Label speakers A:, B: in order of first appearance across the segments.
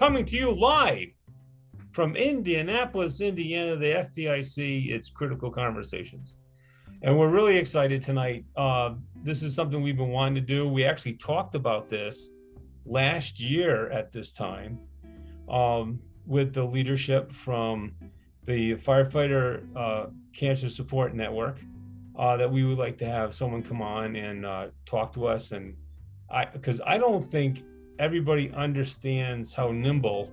A: coming to you live from Indianapolis, Indiana, the FDIC. It's Critical Conversations. And we're really excited tonight. Uh, this is something we've been wanting to do. We actually talked about this last year at this time um, with the leadership from the Firefighter uh, Cancer Support Network uh, that we would like to have someone come on and uh, talk to us. And I, because I don't think everybody understands how nimble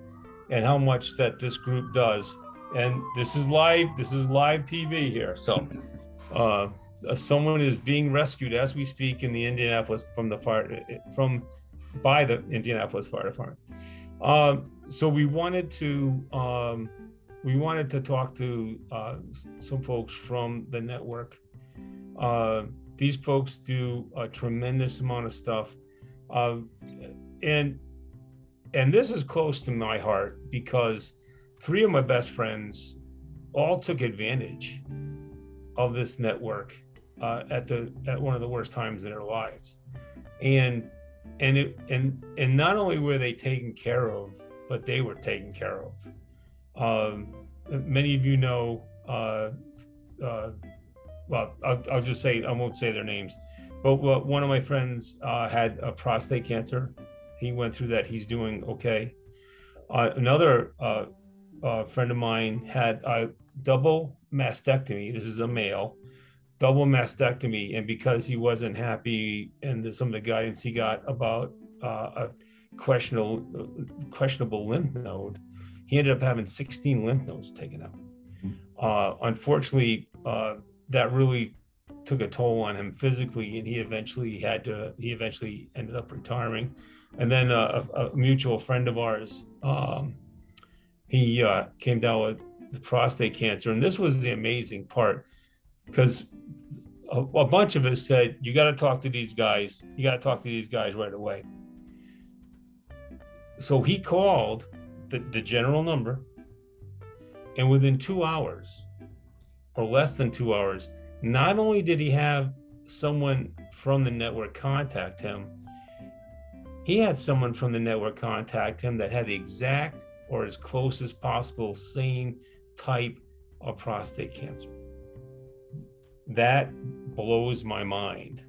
A: and how much that this group does. And this is live. This is live TV here. So, uh, someone is being rescued as we speak in the Indianapolis from the fire from by the Indianapolis Fire Department. Um, so we wanted to um, we wanted to talk to uh, some folks from the network uh, these folks do a tremendous amount of stuff, uh, and and this is close to my heart because three of my best friends all took advantage of this network uh, at the at one of the worst times in their lives, and and it and and not only were they taken care of, but they were taken care of. Um, many of you know uh, uh, well, I'll, I'll, just say I won't say their names, but one of my friends uh, had a prostate cancer. He went through that. He's doing okay. Uh, another uh, uh friend of mine had a double mastectomy. This is a male, double mastectomy, and because he wasn't happy and the, some of the guidance he got about uh, a questionable questionable lymph node, he ended up having 16 lymph nodes taken out. Hmm. Uh, unfortunately, that really took a toll on him physically, and he eventually had to. He eventually ended up retiring, and then uh, a, a, mutual friend of ours, um, he uh, came down with the prostate cancer, and this was the amazing part because a, a bunch of us said, "You got to talk to these guys. You got to talk to these guys right away." So he called the, the general number, and within two hours, or less than two hours, not only did he have someone from the network contact him, he had someone from the network contact him that had the exact or as close as possible same type of prostate cancer. That blows my mind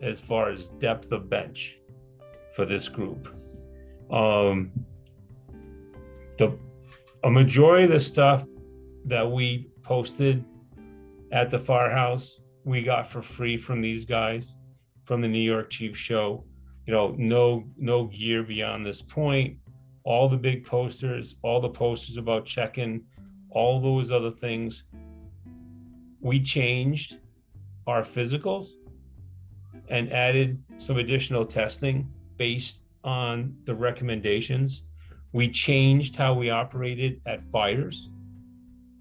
A: as far as depth of bench for this group. Um, the a majority of the stuff that we posted at the firehouse we got for free from these guys from the New York Chief Show. You know, no no gear beyond this point. All the big posters, all the posters about check-in, all those other things. We changed our physicals and added some additional testing based on the recommendations. We changed how we operated at fires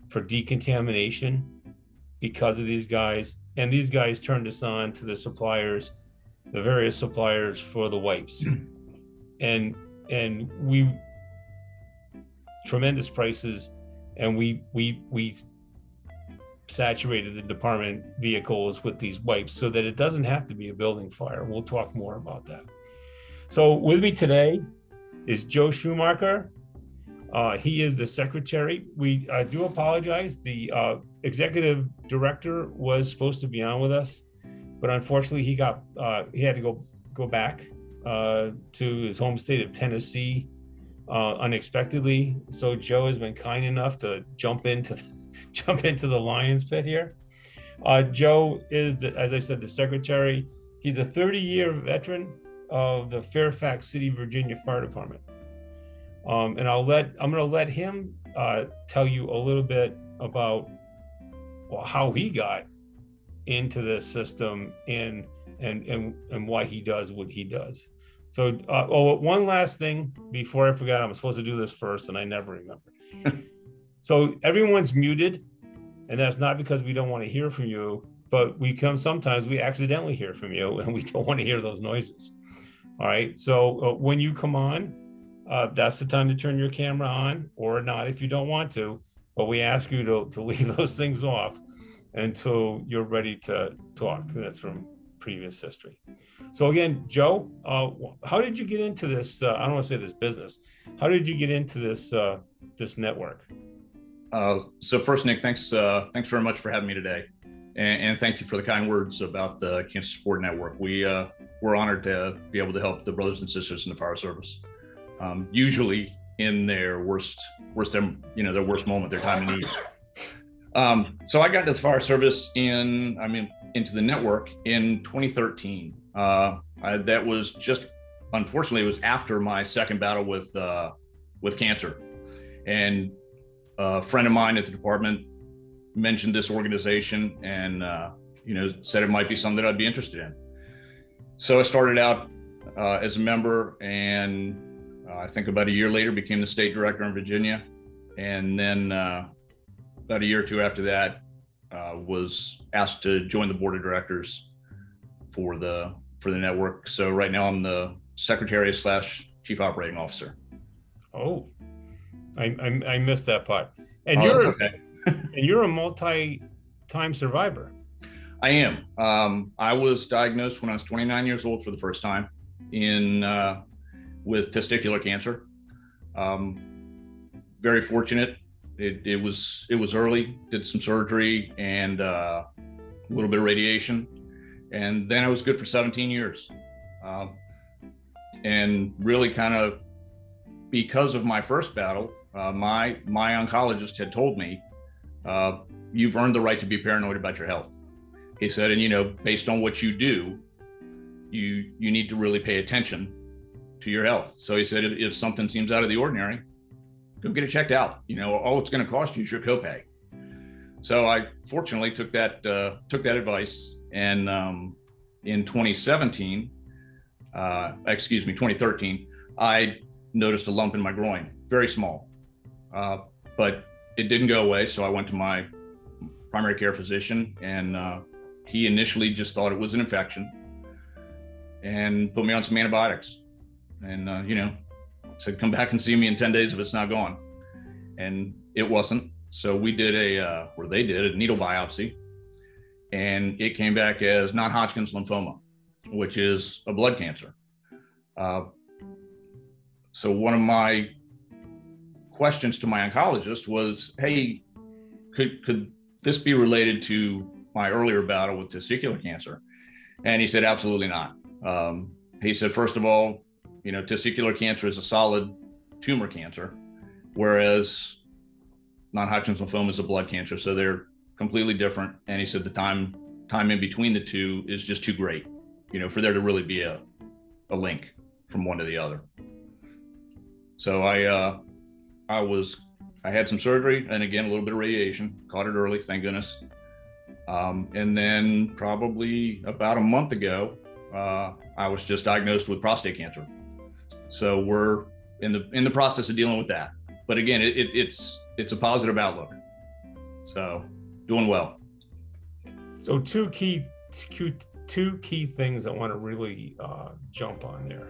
A: for decontamination because of these guys. And these guys turned us on to the suppliers, the various suppliers for the wipes. and and we tremendous prices and we we we saturated the department vehicles with these wipes so that it doesn't have to be a building fire. We'll talk more about that. So with me today is Joe Schumacher. Uh, he is the secretary. We uh, do apologize. The uh, executive director was supposed to be on with us, but unfortunately he got uh, he had to go go back uh, to his home state of Tennessee uh, unexpectedly. So Joe has been kind enough to jump into jump into the lion's pit here. Uh, Joe is, the, as I said, the secretary. He's a 30-year veteran of the Fairfax City, Virginia Fire Department. Um, and I'll let I'm going to let him uh, tell you a little bit about well, how he got into this system and and and and why he does what he does. So, uh, oh, one last thing before I forget, I'm supposed to do this first, and I never remember. so everyone's muted, and that's not because we don't want to hear from you, but we come sometimes we accidentally hear from you, and we don't want to hear those noises. All right. So uh, when you come on, uh, that's the time to turn your camera on, or not if you don't want to but we ask you to, to leave those things off until you're ready to talk. That's from previous history. So again, Joe, uh, how did you get into this? Uh, I don't want to say this business. How did you get into this uh, this network?
B: Uh, so first, Nick, thanks uh, thanks very much for having me today, and, and, thank you for the kind words about the Cancer Support Network. We uh, we're honored to be able to help the brothers and sisters in the fire service. Um, usually in their worst worst you know their worst moment, their time of need. Um, so I got into the fire service in I mean into the network in 2013. Uh, I, that was just unfortunately it was after my second battle with uh, with cancer, and a friend of mine at the department mentioned this organization and uh, you know said it might be something that I'd be interested in. So I started out uh, as a member, and uh, I think about a year later became the state director in Virginia, and then uh, about a year or two after that uh, was asked to join the board of directors for the for the network. So right now I'm the secretary slash chief operating officer.
A: Oh, I, I, I missed that part. And oh, you're okay. and you're a multi-time survivor.
B: I am. Um, I was diagnosed when I was 29 years old for the first time in uh, with testicular cancer. Um, very fortunate. It, it, was it was early. Did some surgery and uh, a little bit of radiation, and then I was good for 17 years. Uh, and really, kind of because of my first battle, uh, my my oncologist had told me, uh, "You've earned the right to be paranoid about your health." He said, and you know, based on what you do, you you need to really pay attention to your health. So he said, if, if something seems out of the ordinary, go get it checked out. You know, all it's going to cost you is your copay. So I fortunately took that uh, took that advice, and um, in 2017, uh, excuse me, 2013, I noticed a lump in my groin, very small. Uh, but it didn't go away. So I went to my primary care physician, and uh, he initially just thought it was an infection and put me on some antibiotics. And, uh, you know, said, come back and see me in 10 days if it's not gone. And it wasn't. So we did a, uh, or they did a needle biopsy, and it came back as non Hodgkin's lymphoma, which is a blood cancer. Uh, so one of my questions to my oncologist was, "Hey, could could this be related to my earlier battle with testicular cancer?" And he said, "Absolutely not." Um, he said, first of all, you know, testicular cancer is a solid tumor cancer, whereas non-Hodgkin's lymphoma is a blood cancer, so they're completely different. And he said the time time in between the two is just too great, you know, for there to really be a a link from one to the other. So I uh, I was I had some surgery and again a little bit of radiation. Caught it early, thank goodness. Um, and then probably about a month ago, uh, I was just diagnosed with prostate cancer. So we're in the in the process of dealing with that. But again, it, it, it's it's a positive outlook. So doing well.
A: So two key two, key things I want to really uh, jump on there,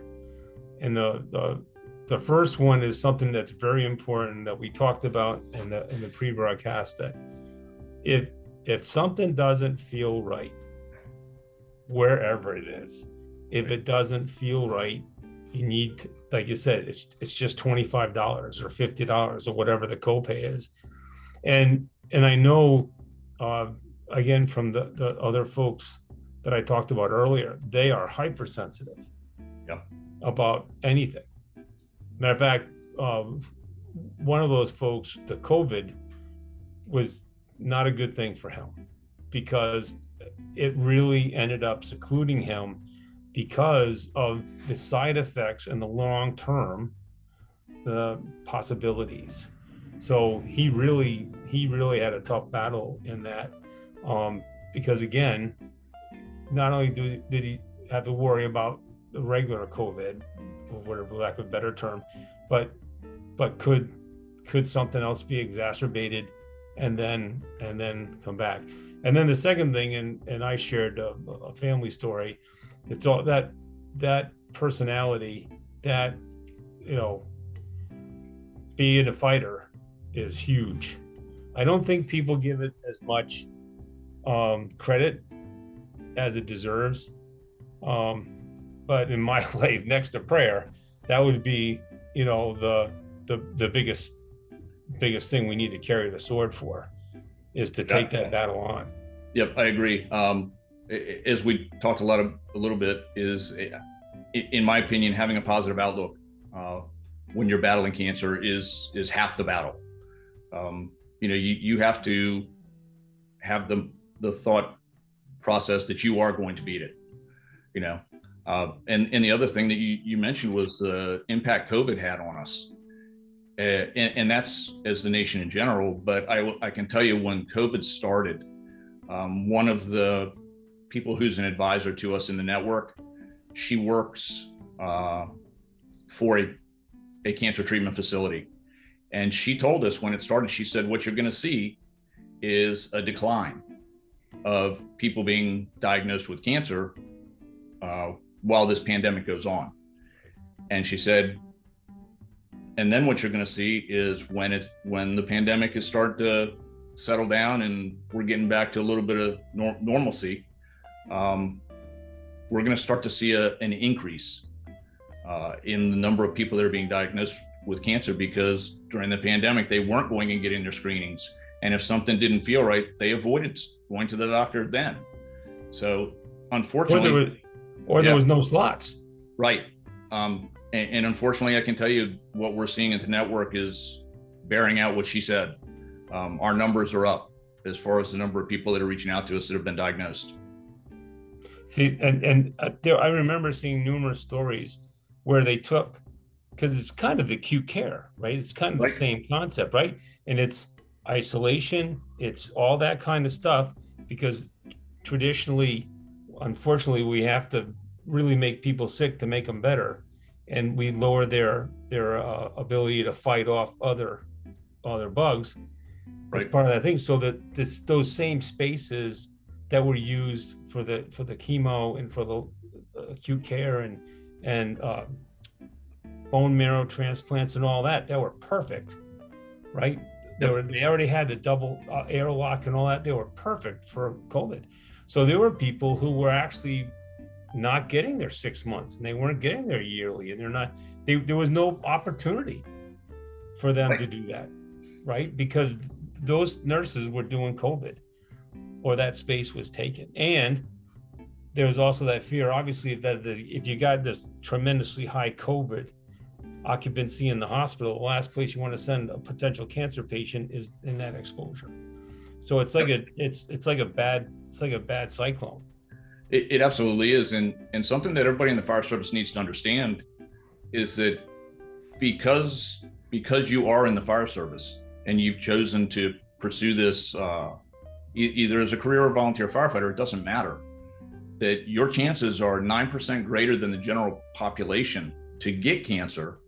A: and the the the first one is something that's very important that we talked about in the in the pre-broadcast that if if something doesn't feel right wherever it is if it doesn't feel right you need to like you said it's it's just $25 or $50 or whatever the copay is and and i know uh, again from the the other folks that i talked about earlier they are hypersensitive
B: yeah.
A: about anything Matter of fact, uh, one of those folks, the COVID, was not a good thing for him because it really ended up secluding him because of the side effects and the long term the possibilities so he really he really had a tough battle in that um, because again not only did, did he have to worry about the regular covid whatever lack of a better term, but but could could something else be exacerbated and then and then come back? And then the second thing, and and I shared a, a family story. It's all that that personality, that you know, being a fighter is huge. I don't think people give it as much um, credit as it deserves Um, but in my life, next to prayer, that would be, you know, the the the biggest biggest thing we need to carry the sword for is to take that battle on.
B: Yep, I agree. Um, as we talked a lot of a little bit is, in my opinion, having a positive outlook uh, when you're battling cancer is is half the battle. Um, you know, you you have to have the the thought process that you are going to beat it. You know, uh, and and the other thing that you you mentioned was the impact COVID had on us. Uh, and, and, that's as the nation in general. But I, I can tell you when COVID started, um, one of the people who's an advisor to us in the network, she works uh, for a, a cancer treatment facility. And she told us when it started, she said, What you're going to see is a decline of people being diagnosed with cancer uh, while this pandemic goes on. And she said, and then what you're going to see is when it's when the pandemic is starting to settle down and we're getting back to a little bit of nor- normalcy um, we're going to start to see a, an increase uh, in the number of people that are being diagnosed with cancer because during the pandemic they weren't going and getting their screenings. And if something didn't feel right they avoided going to the doctor then. So unfortunately
A: or there, was, or there was no slots.
B: Right. Um, and, and, unfortunately, I can tell you what we're seeing at the network is bearing out what she said. Um, our numbers are up as far as the number of people that are reaching out to us that have been diagnosed.
A: See, and and uh, there, I remember seeing numerous stories where they took because it's kind of acute care, right? It's kind of right. the same concept, right? And it's isolation, it's all that kind of stuff because traditionally, unfortunately, we have to really make people sick to make them better and we lower their their uh, ability to fight off other other bugs right. as part of that thing. So that this those same spaces that were used for the for the chemo and for the acute care and and uh, bone marrow transplants and all that that were perfect, right? They were they already had the double uh, airlock and all that. They were perfect for COVID. So there were people who were actually not getting their six months and they weren't getting their yearly and they're not they, there was no opportunity for them right. to do that right because those nurses were doing covid or that space was taken. And there was also that fear obviously that the, if you got this tremendously high covid occupancy in the hospital the last place you want to send a potential cancer patient is in that exposure. So it's like a it's it's like a bad it's like a bad cyclone.
B: It, it absolutely is, and and something that everybody in the fire service needs to understand is that because because you are in the fire service and you've chosen to pursue this uh, either as a career or volunteer firefighter, it doesn't matter. That your chances are nine percent greater than the general population to get cancer,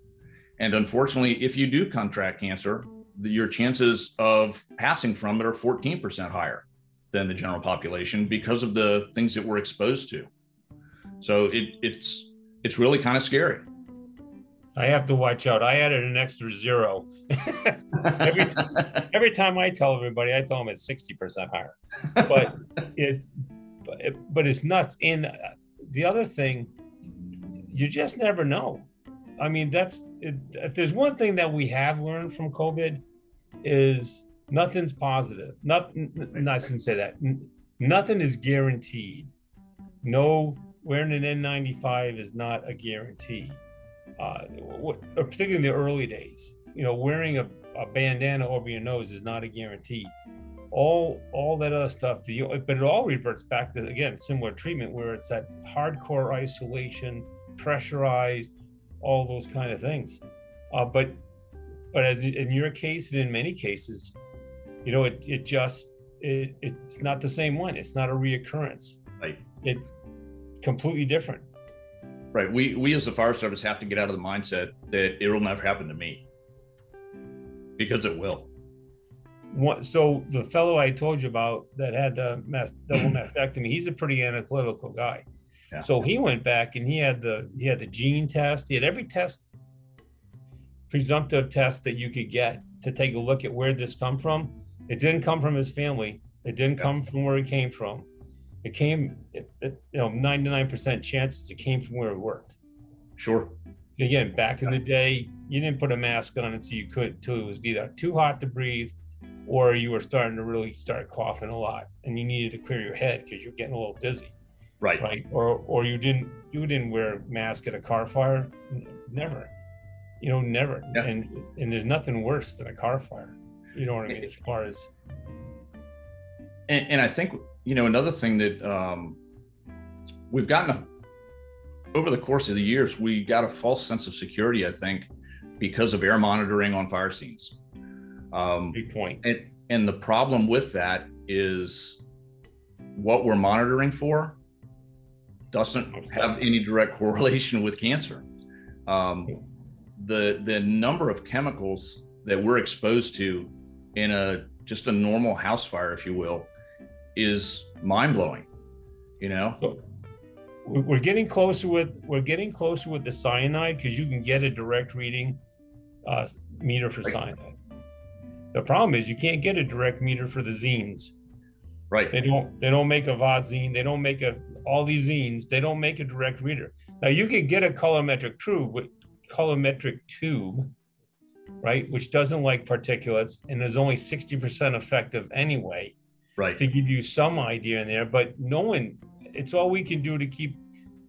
B: and unfortunately, if you do contract cancer, your chances of passing from it are 14% higher than the general population because of the things that we're exposed to. So it, it's it's really kind of scary.
A: I have to watch out. I added an extra zero. every, every time I tell everybody, I tell them it's 60% higher. But it's but, it, but it's nuts. And uh, the other thing, you just never know. I mean, that's it, if there's one thing that we have learned from COVID is nothing's positive. Not, not I shouldn't say that. Nothing is guaranteed. No, wearing an N95 is not a guarantee. Uh, particularly in the early days, you know, wearing a, a bandana over your nose is not a guarantee. All all that other stuff, the, but it all reverts back to again similar treatment where it's that hardcore isolation, pressurized, all those kind of things. Uh, but but as in your case and in many cases, you know, it, it just, it, it's not the same one. It's not a reoccurrence.
B: Right.
A: It's completely different.
B: Right. We, we as the fire service have to get out of the mindset that it will never happen to me because it will.
A: What, so the fellow I told you about that had the mass, double mm-hmm. mastectomy, he's a pretty analytical guy. Yeah. So he went back and he had the he had the gene test. He had every test, presumptive test that you could get to take a look at where this come from. It didn't come from his family. It didn't come from where he came from. It came, it, it, you know, 99% chances it came from where it worked.
B: Sure.
A: Again, back in the day, you didn't put a mask on until you could, until it was either too hot to breathe or you were starting to really start coughing a lot and you needed to clear your head because you're getting a little dizzy.
B: Right.
A: Right. Or, or you didn't, you didn't wear a mask at a car fire. Never, you know, never.
B: Yeah.
A: And, and there's nothing worse than a car fire. You know what I mean? As far as,
B: And, and I think, you know, another thing that um, we've gotten a, over the course of the years, we got a false sense of security, I think, because of air monitoring on fire scenes. Um,
A: big point.
B: and, and the problem with that is what we're monitoring for doesn't have any direct correlation with cancer. Um, the the number of chemicals that we're exposed to in a just a normal house fire, if you will, is mind blowing. You know,
A: So we're getting closer with we're getting closer with the cyanide because you can get a direct reading uh, meter for
B: Right.
A: cyanide. The problem is you can't get a direct meter for the zines.
B: right?
A: They don't they don't make a vazine. They don't make a all these zines. They don't make a direct reader. Now you could get a colorimetric tube with colorimetric tube, right, which doesn't like particulates and is only sixty percent effective anyway
B: Right.
A: to give you some idea in there, but knowing it's all we can do to keep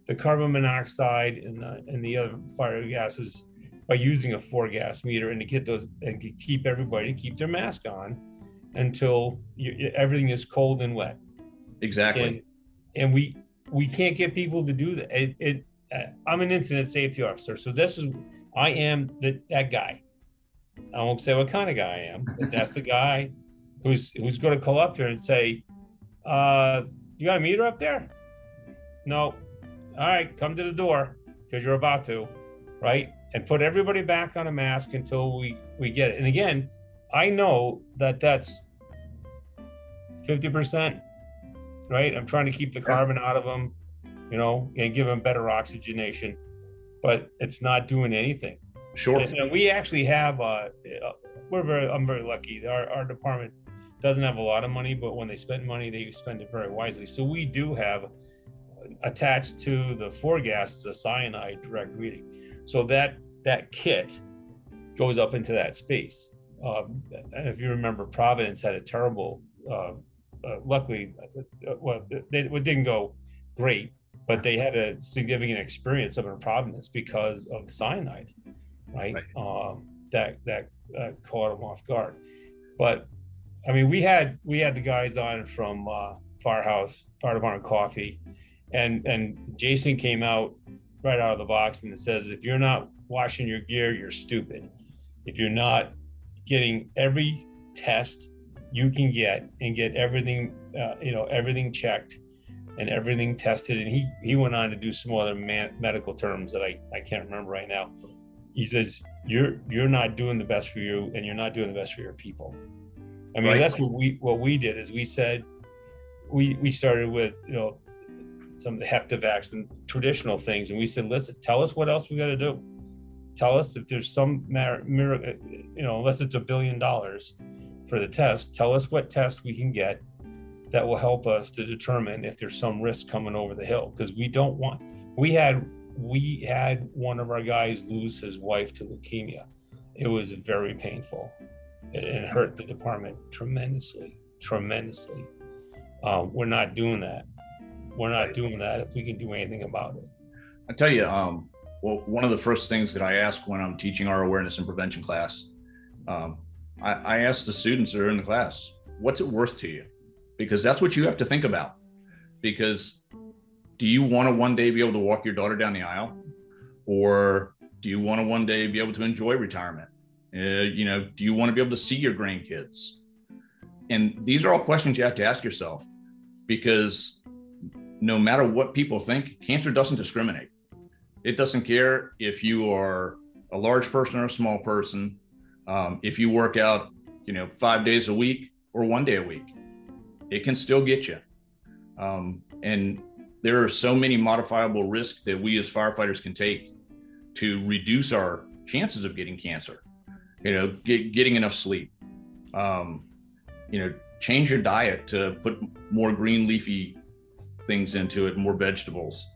A: the carbon monoxide and the, and the other fire gases by using a four gas meter and to get those and to keep everybody to keep their mask on until you, everything is cold and wet.
B: Exactly.
A: And, and we we can't get people to do that. It, it uh, I'm an incident safety officer, so this is I am the, that guy. I won't say what kind of guy I am, but that's the guy who's who's going to call up there and say, uh, "You got a meter up there?" No. All right, come to the door because you're about to, right? And put everybody back on a mask until we we get it. And again, I know that that's fifty percent, right? I'm trying to keep the carbon out of them, you know, and give them better oxygenation, but it's not doing anything.
B: Sure.
A: And, and we actually have, uh, uh, we're very, I'm very lucky. Our, our department doesn't have a lot of money, but when they spend money, they spend it very wisely. So we do have attached to the four gases a cyanide direct reading. So that that kit goes up into that space. Um, and if you remember, Providence had a terrible. Uh, uh, luckily, uh, well, they, it didn't go great, but they had a significant experience up in Providence because of cyanide, right? Um, that that uh, caught them off guard. But I mean, we had we had the guys on from uh, Firehouse, Fire Department Coffee, and and Jason came out right out of the box and it says, if you're not washing your gear, you're stupid. If you're not getting every test you can get and get everything, uh, you know, everything checked and everything tested, and he he went on to do some other man, medical terms that I I can't remember right now. He says you're you're not doing the best for you, and you're not doing the best for your people. I mean,
B: Right.
A: that's what we what we did is we said we we started with you know some of the Heptavax and traditional things, and we said, listen, tell us what else we got to do. Tell us if there's some miracle, uh, you know, unless it's a billion dollars for the test, tell us what test we can get that will help us to determine if there's some risk coming over the hill because we don't want. We had we had one of our guys lose his wife to leukemia. It was very painful. It, hurt the department tremendously, tremendously. Uh, we're not doing that. We're not doing that if we can do anything about it.
B: I tell you, um, well, one of the first things that I ask when I'm teaching our awareness and prevention class, um, I, I ask the students that are in the class, what's it worth to you? Because that's what you have to think about. Because do you want to one day be able to walk your daughter down the aisle? Or do you want to one day be able to enjoy retirement? Uh, you know, do you want to be able to see your grandkids? And these are all questions you have to ask yourself because no matter what people think, cancer doesn't discriminate. It doesn't care if you are a large person or a small person, um, if you work out, you know, five days a week or one day a week, it can still get you. Um, and there are so many modifiable risks that we as firefighters can take to reduce our chances of getting cancer. You know, get, getting enough sleep. Um, you know, change your diet to put more green leafy things into it, more vegetables.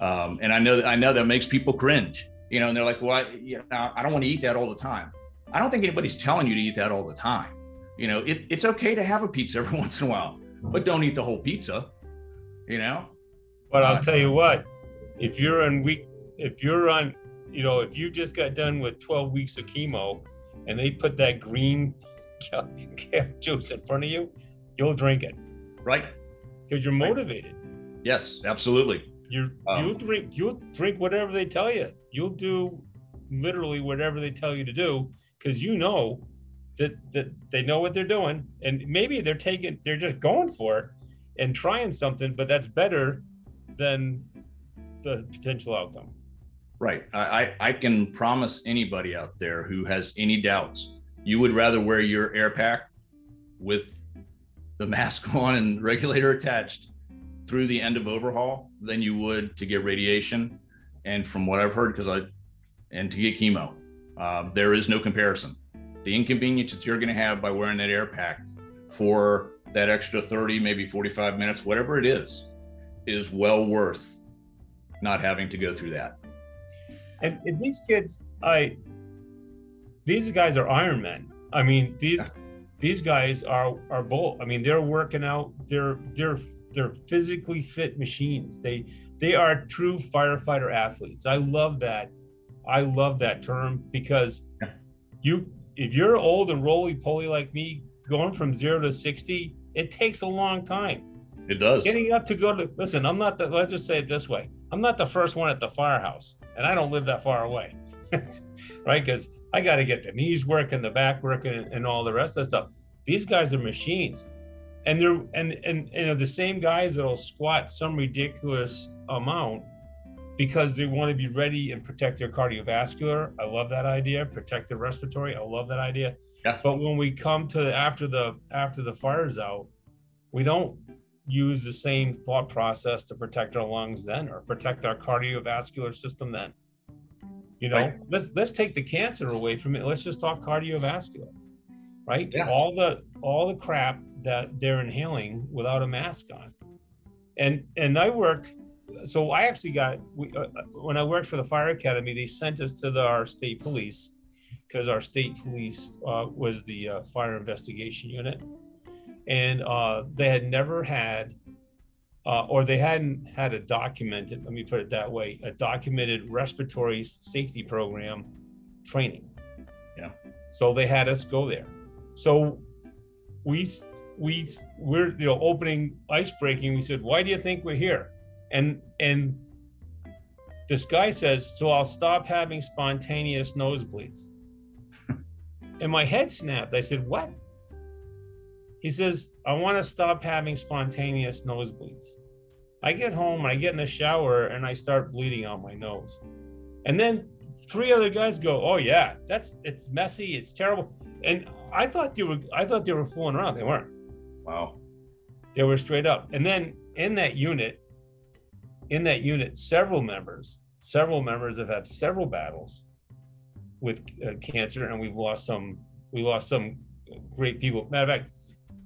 B: Um, and I know that I know that makes people cringe, you know, and they're like, well, I, you know, I don't want to eat that all the time. I don't think anybody's telling you to eat that all the time. You know, it, it's okay to have a pizza every once in a while, but don't eat the whole pizza, you know?
A: But I'll tell you what, if you're on week, if you're on, you know, if you just got done with 12 weeks of chemo and they put that green juice in front of you, you'll drink it.
B: Right.
A: Because you're motivated.
B: Yes, absolutely.
A: You um, you'll drink you'll drink whatever they tell you. You'll do literally whatever they tell you to do because you know that that they know what they're doing and maybe they're taking they're just going for it and trying something, but that's better than the potential outcome.
B: Right. I, I can promise anybody out there who has any doubts, you would rather wear your air pack with the mask on and regulator attached through the end of overhaul than you would to get radiation. And from what I've heard, because I, and to get chemo, uh, there is no comparison. The inconvenience that you're going to have by wearing that air pack for that extra 30, maybe 45 minutes, whatever it is, is well worth not having to go through that.
A: And, and these kids, I, these guys are Iron Men. I mean, these these guys are are both. I mean, they're working out. They're they're they're physically fit machines. They they are true firefighter athletes. I love that. I love that term because you if you're old and roly poly like me, going from zero to sixty, it takes a long time.
B: It does.
A: Getting up to go to listen, I'm not the let's just say it this way. I'm not the first one at the firehouse, and I don't live that far away. right? Because I got to get the knees working, the back working, and all the rest of the stuff. These guys are machines and they're and and you know the same guys that'll squat some ridiculous amount because they want to be ready and protect their cardiovascular. I love that idea. Protect the respiratory. I love that idea. Yeah. But when we come to after the after the fire's out, we don't use the same thought process to protect our lungs then or protect our cardiovascular system then. You know, right. let's let's take the cancer away from it. Let's just talk cardiovascular. Right? Yeah. All the all the crap that they're inhaling without a mask on. And and I worked, so I actually got we, uh, when I worked for the fire academy, they sent us to the, our state police because our state police uh, was the uh, fire investigation unit, and uh, they had never had. Uh, or they hadn't had a documented, let me put it that way, a documented respiratory safety program training.
B: Yeah.
A: So they had us go there. So we we we're you know opening ice breaking we said why do you think we're here and and this guy says so i'll stop having spontaneous nosebleeds and my head snapped i said what he says i want to stop having spontaneous nosebleeds i get home i get in the shower and i start bleeding out my nose and then three other guys go oh yeah that's it's messy it's terrible and i thought they were i thought they were fooling around they weren't
B: Wow.
A: They were straight up. And then in that unit, in that unit, several members, several members have had several battles with uh, cancer, and we've lost some. We lost some great people. Matter of fact,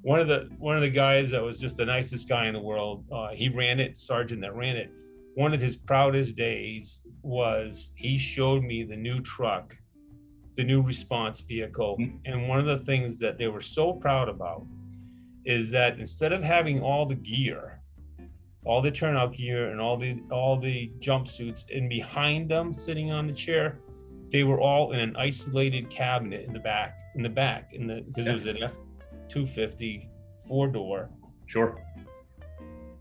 A: one of the one of the guys that was just the nicest guy in the world. Uh, he ran it, sergeant that ran it. One of his proudest days was he showed me the new truck, the new response vehicle, mm-hmm. and one of the things that they were so proud about is that instead of having all the gear, all the turnout gear and all the all the jumpsuits, and behind them sitting on the chair, they were all in an isolated cabinet in the back, in the back, in the because yeah. it was an F two fifty four door.
B: Sure.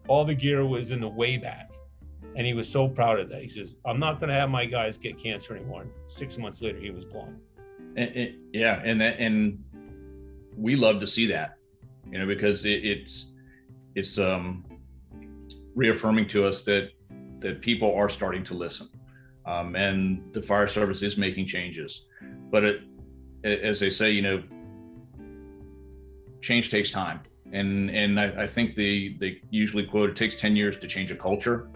A: All the gear was in the way back. And he was so proud of that. He says, I'm not going to have my guys get cancer anymore. And six months later, he was gone.
B: And, and, yeah. And that, and we love to see that you know, because it, it's it's um, reaffirming to us that that people are starting to listen, um, and the fire service is making changes. But it, as they say, you know, change takes time, and and I, I think they they usually quote it takes ten years to change a culture.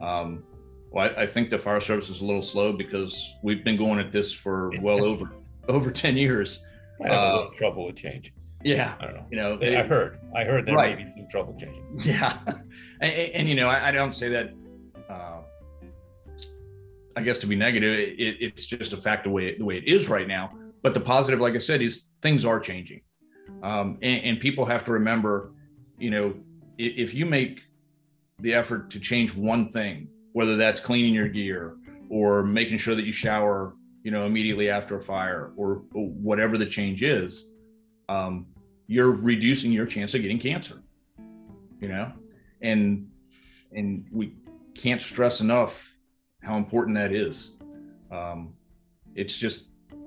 B: Um, well, I, I, think the fire service is a little slow because we've been going at this for well over over ten years.
A: I have uh, a little trouble with change
B: Yeah,
A: I don't know.
B: you know,
A: I heard. I heard there
B: Right.
A: may be some trouble changing.
B: Yeah, and, and, and, you know, I, I don't say that. Uh, I guess to be negative, it, it's just a fact the way the way it is right now. But the positive, like I said, is things are changing, um, and, and people have to remember, you know, i- if you make the effort to change one thing, whether that's cleaning your gear or making sure that you shower, you know, immediately after a fire, or, or whatever the change is, um, you're reducing your chance of getting cancer you know? And and we can't stress enough how important that is. Um, it's just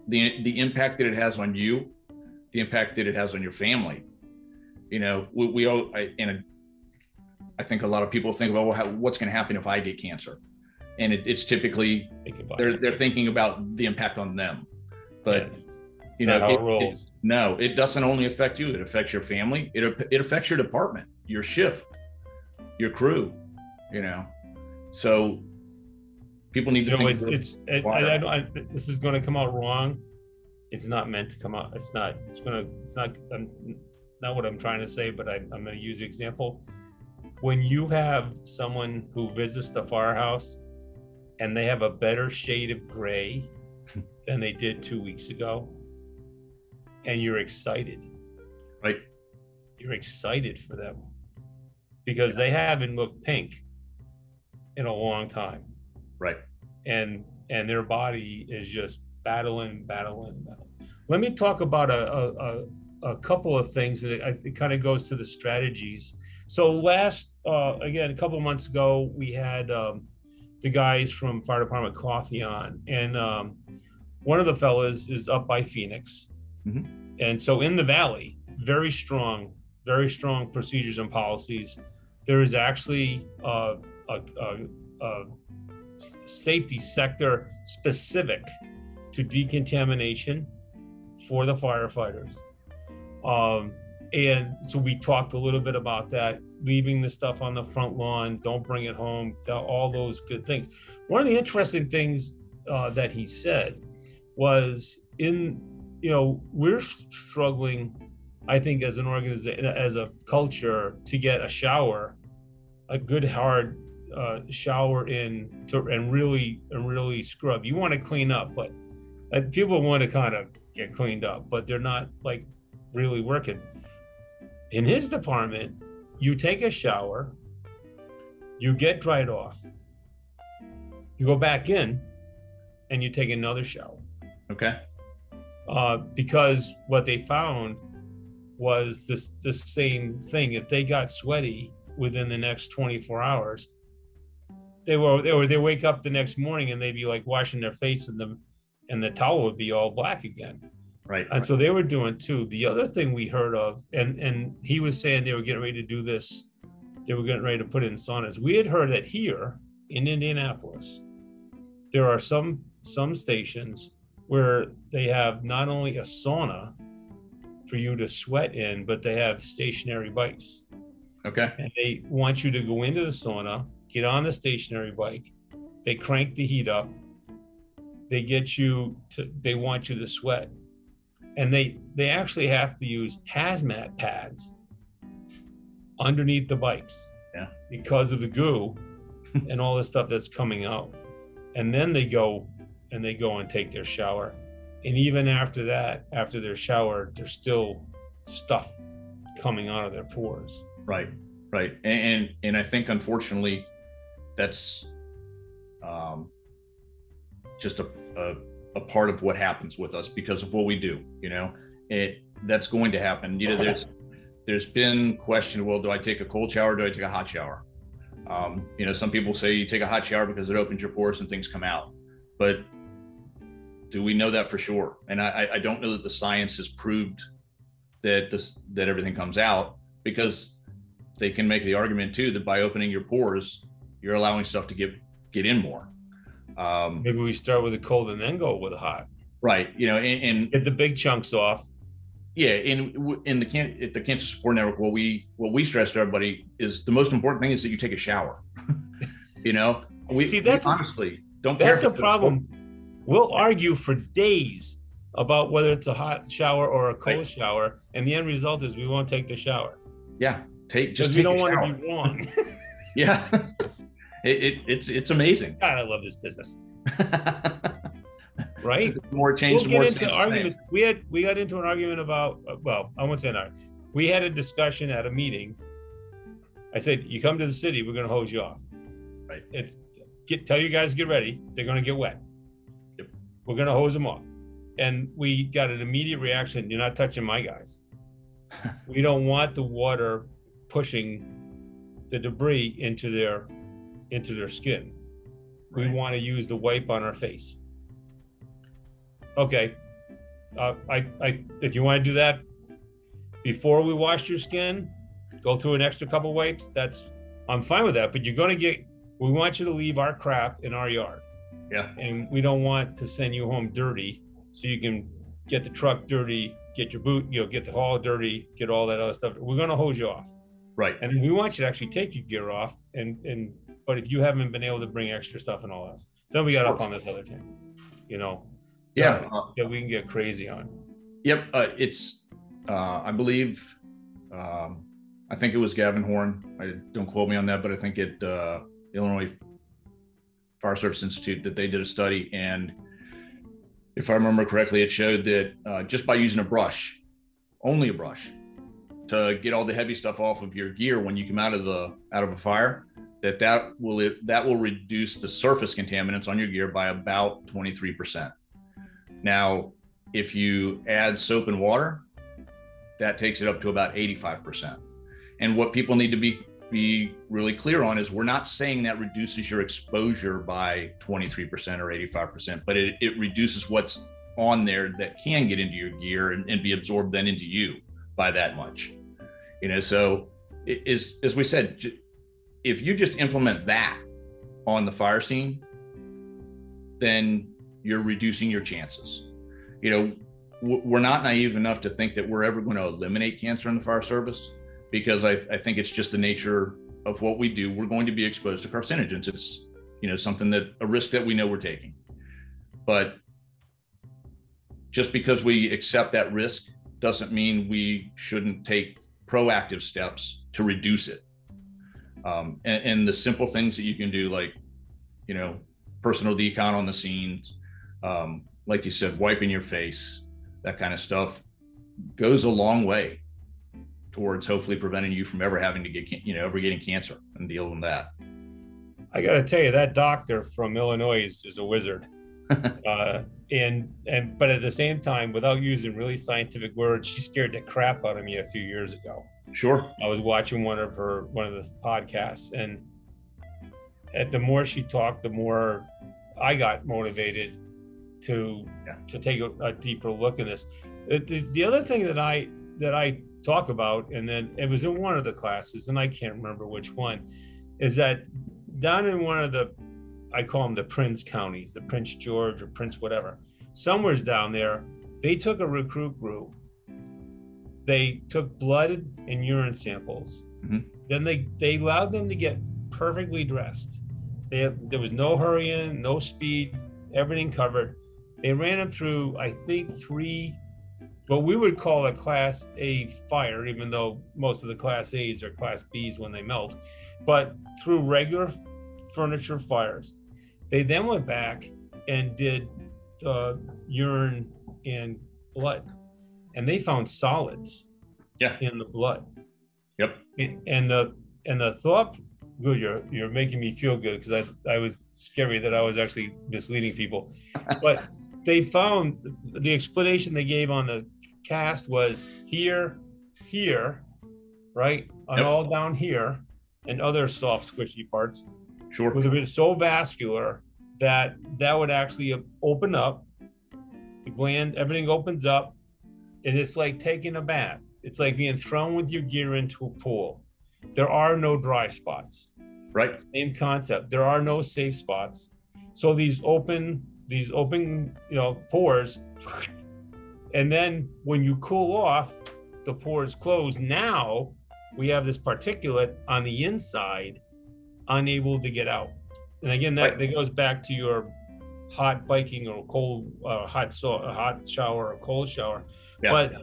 B: the the impact that it has on you the impact that it has on your family you know we, we all I, and i think a lot of people think about well, how, what's going to happen if i get cancer and it, it's typically they're
A: it.
B: they're thinking about the impact on them but
A: it's
B: you know, it-
A: it rolls.
B: no, it doesn't only affect you, it affects your family. It, it affects your department, your shift, your crew, you know. So people need to
A: You know,
B: think.
A: it's, it's it, I, I, don't- I, this is going to come out wrong. It's not meant to come out. It's not. It's gonna. It's not. I'm, not what I'm trying to say, but I, I'm going to use the example. When you have someone who visits the firehouse, and they have a better shade of gray than they did two weeks ago, and you're excited.
B: Right.
A: You're excited for them because they haven't looked pink in a long time
B: right.
A: and and their body is just battling, battling, battling. Let me talk about a a, a, couple of things that it, it kind of goes to the strategies. So last uh, again a couple of months ago we had um, the guys from Fire Department Coffee on, and um, one of the fellas is up by Phoenix,
B: Mhm.
A: and so in the valley, very strong, very strong procedures and policies. There is actually uh, a, a, a safety sector specific to decontamination for the firefighters. Um, and so we talked a little bit about that, leaving the stuff on the front lawn, don't bring it home, all those good things. One of the interesting things uh, that he said was in, you know, we're struggling, I think, as an organization, as a culture, to get a shower, a good hard uh, shower in to, and really and really scrub. You want to clean up, but people want to kind of get cleaned up, but they're not like really working. In his department, you take a shower, you get dried off, you go back in, and you take another shower.
B: Okay.
A: Uh, because what they found was this the same thing. If they got sweaty within the next 24 hours, they were they were they wake up the next morning and they'd be like washing their face and the and the towel would be all black again.
B: Right.
A: And so they were doing too. The other thing we heard of, and and he was saying they were getting ready to do this, they were getting ready to put in saunas. We had heard that here in Indianapolis, there are some some stations where they have not only a sauna for you to sweat in, but they have stationary bikes.
B: Okay.
A: And they want you to go into the sauna, get on the stationary bike, they crank the heat up, they get you to they want you to sweat. And they they actually have to use hazmat pads underneath the bikes.
B: Yeah.
A: Because of the goo and all the stuff that's coming out. And then they go and they go and take their shower. And even after that, after their shower, there's still stuff coming out of their pores.
B: Right. Right. And and, and I think unfortunately, that's um, just a, a a part of what happens with us because of what we do. You know, it that's going to happen. You know, there's there's been question. Well, do I take a cold shower? Do I take a hot shower? Um, you know, some people say you take a hot shower because it opens your pores and things come out, but do we know that for sure? And I, I don't know that the science has proved that this that everything comes out because they can make the argument too that by opening your pores, you're allowing stuff to get get in more. Um,
A: Maybe we start with a cold and then go with a hot.
B: right. You know, and, and
A: Get the big chunks off.
B: yeah, in in the can at the Cancer Support Network, what we what we stress to everybody is the most important thing is that you take a shower. you know, we
A: See, that's-
B: we honestly don't.
A: That's the problem. We'll argue for days about whether it's a hot shower or a cold
B: Right.
A: shower, and the end result is we won't take the shower
B: Yeah, take just take
A: we don't
B: a
A: want
B: shower.
A: to be wrong.
B: Yeah, it, it, it's it's amazing.
A: God, I love this business, right?
B: the more it changes,
A: we'll
B: more
A: into argument. We had we got into an argument about uh, well, I won't say an argument. We had a discussion at a meeting. I said, "You come to the city, we're going to hose you off."
B: Right.
A: It's get tell you guys get ready. They're going to get wet.
B: Yep.
A: We're going to hose them off, and we got an immediate reaction. You're not touching my guys. we don't want the water pushing the debris into their into their skin. We want to use the wipe on our face. Okay. Uh, I, I, if you want to do that before we wash your skin, go through an extra couple wipes. That's, I'm fine with that. But you're going to get, we want you to leave our crap in our yard.
B: Yeah.
A: And we don't want to send you home dirty so you can get the truck dirty, get your boot, you know, get the hall dirty, get all that other stuff. We're going to hose you off.
B: Right.
A: And we want you to actually take your gear off and, and, but if you haven't been able to bring extra stuff and all that, then we got off on this other thing, you know,
B: Yeah. uh,
A: that we can get crazy on.
B: Yep. Uh, it's, uh, I believe, um, I think it was Gavin Horn. I don't quote me on that, but I think it, uh, Illinois Fire Service Institute that they did a study. And if I remember correctly, it showed that uh, just by using a brush, only a brush, to get all the heavy stuff off of your gear when you come out of the out of a fire, that that will that will reduce the surface contaminants on your gear by about 23%. Now, if you add soap and water, that takes it up to about 85%. And what people need to be be really clear on is we're not saying that reduces your exposure by 23% or 85%, but it, it reduces what's on there that can get into your gear and, and be absorbed then into you by that much. You know, so it is as we said, if you just implement that on the fire scene, then you're reducing your chances. You know, we're not naive enough to think that we're ever going to eliminate cancer in the fire service because I, I think it's just the nature of what we do. We're going to be exposed to carcinogens. It's, you know, something that a risk that we know we're taking. But just because we accept that risk doesn't mean we shouldn't take proactive steps to reduce it. Um, and, and the simple things that you can do, like, you know, personal decon on the scenes, um, like you said, wiping your face, that kind of stuff goes a long way towards hopefully preventing you from ever having to get, you know, ever getting cancer and dealing with that.
A: I got to tell you, that doctor from Illinois is, is a wizard. uh, and and but at the same time, without using really scientific words, she scared the crap out of me a few years ago.
B: Sure.
A: I was watching one of her one of the podcasts, and at the more she talked, the more I got motivated to
B: Yeah.
A: to take a, a deeper look in this. The, the, the other thing that I that I talk about, and then it was in one of the classes, and I can't remember which one, is that down in one of the I call them the Prince counties, the Prince George or Prince whatever, somewhere's down there, they took a recruit group they took blood and urine samples.
B: Mhm.
A: Then they they allowed them to get perfectly dressed. They there was no hurrying, no speed, everything covered. They ran them through, I think, three, what we would call a Class A fire, even though most of the Class A's are Class B's when they melt, but through regular furniture fires. They then went back and did uh, urine and blood, and they found solids
B: Yeah.
A: in the blood.
B: Yep.
A: And- And the and the thought, good, you're you're making me feel good because I I was scary that I was actually misleading people, but they found the explanation they gave on the cast was here, here, right, on
B: Yep.
A: all down here, and other soft squishy parts
B: Sure.
A: would have been so vascular that that would actually open up the gland everything opens up and it's like taking a bath. It's like being thrown with your gear into a pool. There are no dry spots.
B: Right.
A: same concept. There are no safe spots. So these open these open you know pores and then when you cool off the pores close now we have this particulate on the inside unable to get out. And again that,
B: Right.
A: that goes back to your hot biking or cold uh, hot so hot shower or cold shower
B: Yeah.
A: but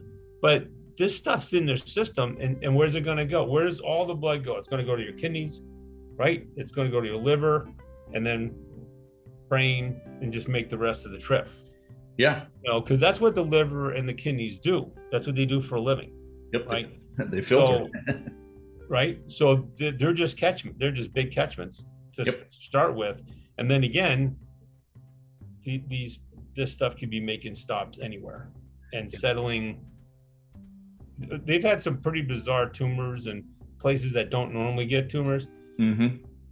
A: but this stuff's in their system and, and where's it going to go where does all the blood go it's going to go to your kidneys right it's going to go to your liver and then brain and just make the rest of the trip
B: Yeah.
A: you know because that's what the liver and the kidneys do that's what they do for a living
B: Yep.
A: right
B: They filter.
A: right? So they're they're just catchment. They're just big catchments to
B: Yep.
A: start with, and then again, the, these this stuff could be making stops anywhere and settling. They've had some pretty bizarre tumors and places that don't normally get tumors.
B: hmm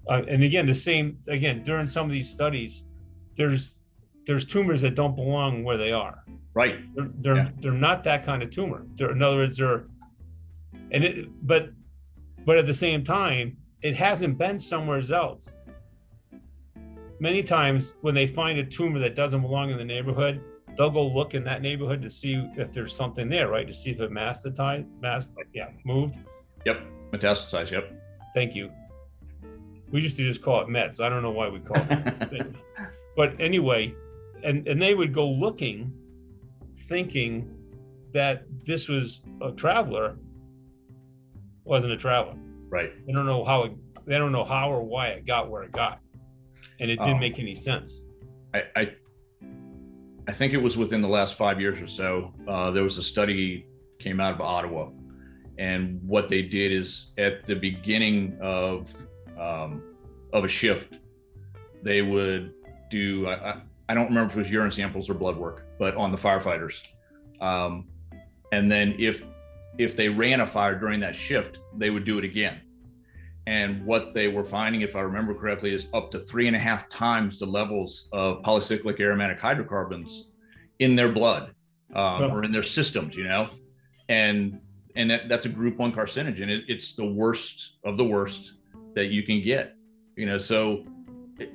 A: Uh, and again, the same again during some of these studies, there's there's tumors that don't belong where they are.
B: Right.
A: They're they're,
B: Yeah.
A: they're not that kind of tumor. They're, in other words, they're and it but but at the same time, it hasn't been somewhere else. Many times when they find a tumor that doesn't belong in the neighborhood, they'll go look in that neighborhood to see if there's something there, right? To see if it mastatized, mass, yeah, moved.
B: Yep. metastasized. Yep.
A: Thank you. We used to just call it Mets. I don't know why we call it. but anyway, and and they would go looking, thinking that this was a traveler. Wasn't a traveler.
B: right.
A: They don't know how it, they don't know how or why it got where it got, and it didn't
B: Oh.
A: make any sense.
B: I, I I think it was within the last five years or so. Uh, there was a study came out of Ottawa, and what they did is at the beginning of um, of a shift, they would do. I, I, don't remember if it was urine samples or blood work, but on the firefighters, um, and then if if they ran a fire during that shift, they would do it again. And what they were finding, if I remember correctly, is up to three and a half times the levels of polycyclic aromatic hydrocarbons in their blood um,
A: Oh.
B: or in their systems, you know? And and that, that's a group one carcinogen. It, it's the worst of the worst that you can get, you know? So it,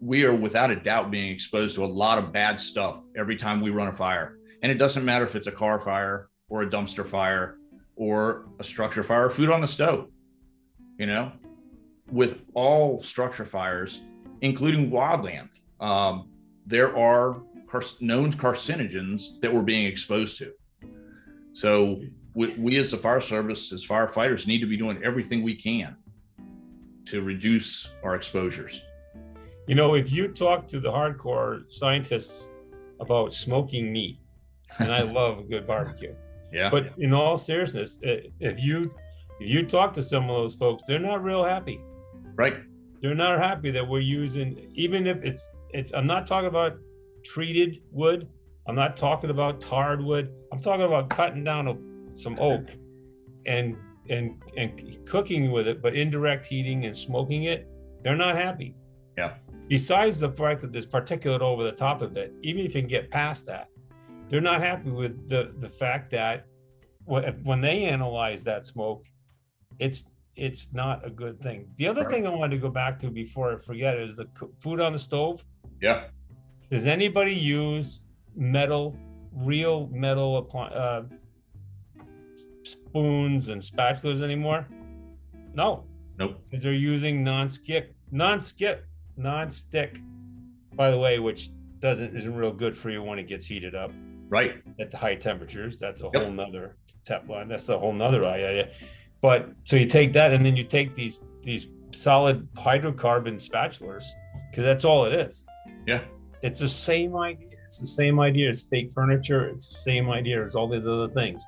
B: we are without a doubt being exposed to a lot of bad stuff every time we run a fire. And it doesn't matter if it's a car fire or a dumpster fire or a structure fire or food on the stove you know with all structure fires including wildland um, there are car- known carcinogens that we're being exposed to so we, we as the fire service as firefighters need to be doing everything we can to reduce our exposures
A: You know, if you talk to the hardcore scientists about smoking meat, and I love a good barbecue.
B: yeah
A: But in all seriousness, if you you talk to some of those folks, they're not real happy.
B: right
A: They're not happy that we're using, even if it's it's. I'm not talking about treated wood. I'm not talking about tarred wood. I'm talking about cutting down a, some uh-huh. oak, and and and cooking with it, but indirect heating and smoking it. They're not happy.
B: Yeah.
A: Besides the fact that there's particulate over the top of it, even if you can get past that, they're not happy with the the fact that when they analyze that smoke, it's it's not a good thing. The other
B: Right.
A: thing I wanted to go back to before I forget is the food on the stove.
B: yeah
A: Does anybody use metal, real metal appli- uh, spoons and spatulas anymore? No,
B: nope
A: because they're using non-skip, non-skip, non-stick. By the way, which doesn't isn't real good for you when it gets heated up
B: right
A: at the high temperatures. That's a
B: Yep.
A: whole nother Teflon. That's a whole nother eye. But so you take that and then you take these these solid hydrocarbon spatulas because that's all it is.
B: Yeah.
A: It's the same idea. It's the same idea as fake furniture. It's the same idea as all these other things.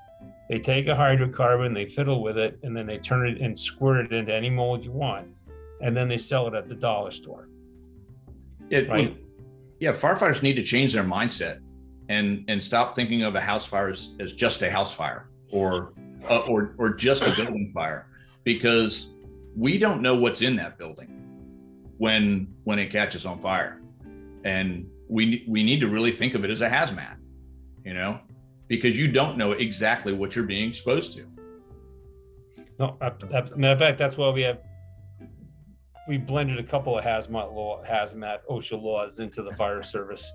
A: They take a hydrocarbon, they fiddle with it, and then they turn it and squirt it into any mold you want, and then they sell it at the dollar store.
B: It,
A: Right.
B: yeah, firefighters need to change their mindset and and stop thinking of a house fire as, as just a house fire or uh, or or just a building fire because we don't know what's in that building when when it catches on fire, and we we need to really think of it as a hazmat, you know, because you don't know exactly what you're being exposed to.
A: No, ap- ap- matter of fact, that's why we have we blended a couple of hazmat law, hazmat OSHA laws into the fire service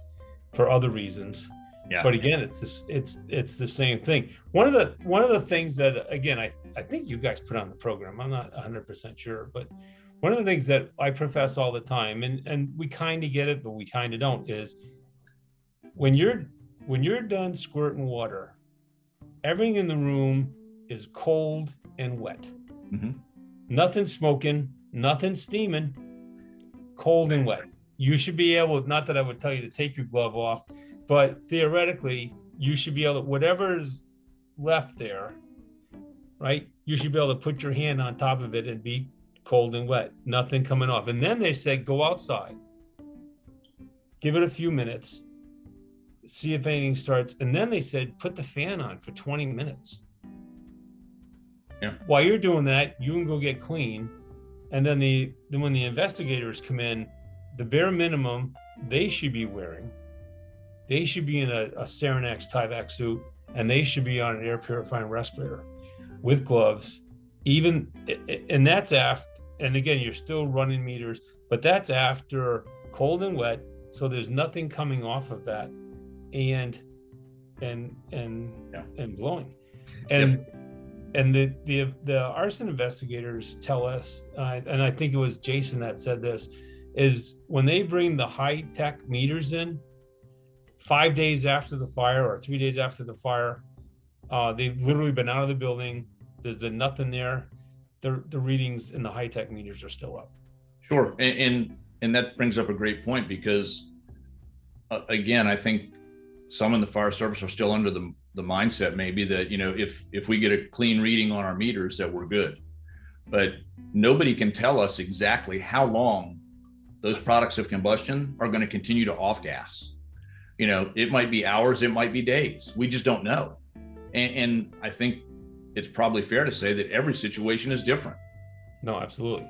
A: for other reasons.
B: Yeah.
A: But again, it's just, it's it's the same thing. One of the one of the things that again I I think you guys put on the program. I'm not 100 percent sure, but one of the things that I profess all the time, and and we kind of get it, but we kind of don't, is when you're when you're done squirting water, everything in the room is cold and wet. Mm-hmm. Nothing smoking, nothing steaming, cold and wet. You should be able, not that I would tell you to take your glove off, but theoretically, you should be able to, whatever is left there, right? You should be able to put your hand on top of it and be cold and wet, nothing coming off. And then they said, go outside, give it a few minutes, see if anything starts. And then they said, put the fan on for 20 minutes.
B: Yeah.
A: While you're doing that, you can go get clean. And then the then when the investigators come in, the bare minimum they should be wearing, they should be in a, a Cernex Tyvek suit, and they should be on an air purifying respirator with gloves. Even and that's after. And again, you're still running meters, but that's after cold and wet. So there's nothing coming off of that, and and and yeah. and blowing, and. Yep and the the the arson investigators tell us, uh, and I think it was Jason that said this, is when they bring the high tech meters in, five days after the fire or three days after the fire, uh, they've literally been out of the building. There's been nothing there. The the readings in the high tech meters are still up.
B: Sure, and, and and that brings up a great point because, uh, again, I think some in the fire service are still under the the mindset maybe that you know if if we get a clean reading on our meters that we're good but nobody can tell us exactly how long those products of combustion are going to continue to off gas you know it might be hours it might be days we just don't know and, and i think it's probably fair to say that every situation is different
A: no absolutely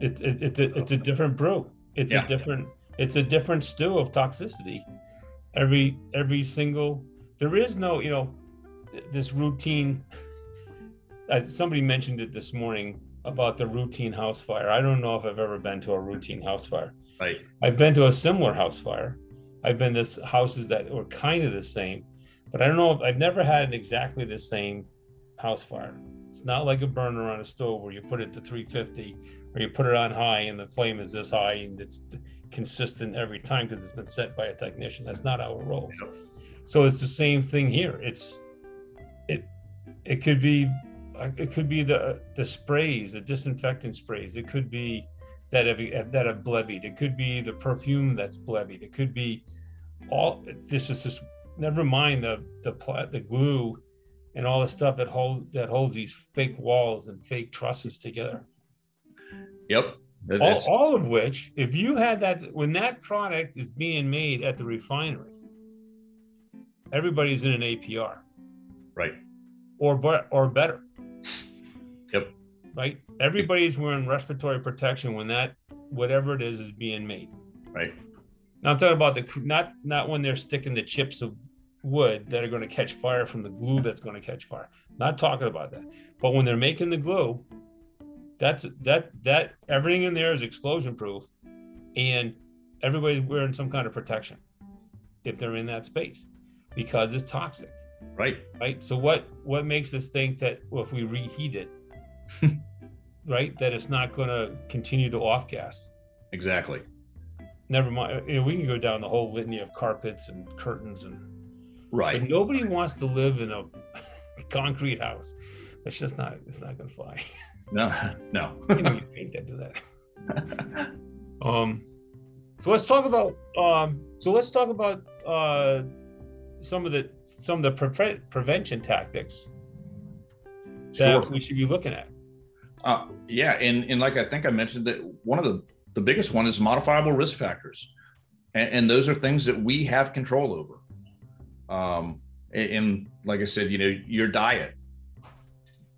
A: it, it, it's a, it's a different brew it's yeah. a different it's a different stew of toxicity every every single there is no, you know, this routine. Somebody mentioned it this morning about the routine house fire. I don't know if I've ever been to a routine house fire.
B: Right.
A: I've been to a similar house fire. I've been this houses that were kind of the same, but I don't know if I've never had an exactly the same house fire. It's not like a burner on a stove where you put it to 350 or you put it on high and the flame is this high and it's consistent every time because it's been set by a technician. That's not how it rolls. So it's the same thing here. It's it it could be uh, it could be the the sprays, the disinfectant sprays. It could be that have that have blebbied. It could be the perfume that's blebbied. It could be all this is just never mind the the the glue and all the stuff that hold that holds these fake walls and fake trusses together.
B: Yep.
A: All, all of which, if you had that when that product is being made at the refinery, everybody's in an APR.
B: Right.
A: Or but or better.
B: Yep.
A: Right. Everybody's wearing respiratory protection when that whatever it is is being made.
B: Right.
A: Now I'm talking about the not not when they're sticking the chips of wood that are going to catch fire from the glue that's going to catch fire. Not talking about that. But when they're making the glue, that's that that everything in there is explosion proof and everybody's wearing some kind of protection if they're in that space because it's toxic.
B: Right.
A: Right. So what what makes us think that well, if we reheat it, right, that it's not going to continue to off gas?
B: Exactly.
A: Never mind. You know, we can go down the whole litany of carpets and curtains and
B: right.
A: But nobody wants to live in a concrete house. It's just not. It's not going to fly.
B: No. No.
A: you know, you paint that do that. um. So let's talk about. Um. So let's talk about. Uh some of the some of the pre- prevention tactics that sure. we should be looking at.
B: Uh, yeah, and and like I think I mentioned that one of the the biggest one is modifiable risk factors, and, and those are things that we have control over. Um, and, and, like I said, you know, your diet,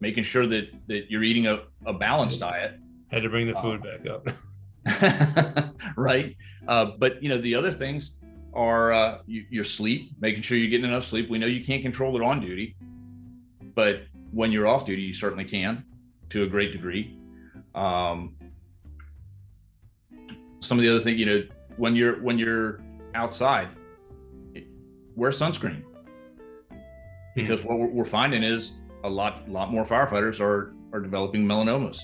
B: making sure that that you're eating a, a balanced diet.
A: Had to bring the food uh, back
B: up. right, uh, but you know the other things are uh, you, your sleep, making sure you're getting enough sleep. We know you can't control it on duty, but when you're off duty, you certainly can to a great degree. Um, some of the other things, you know, when you're when you're outside, wear sunscreen because mm-hmm. what we're finding is a lot lot more firefighters are are developing melanomas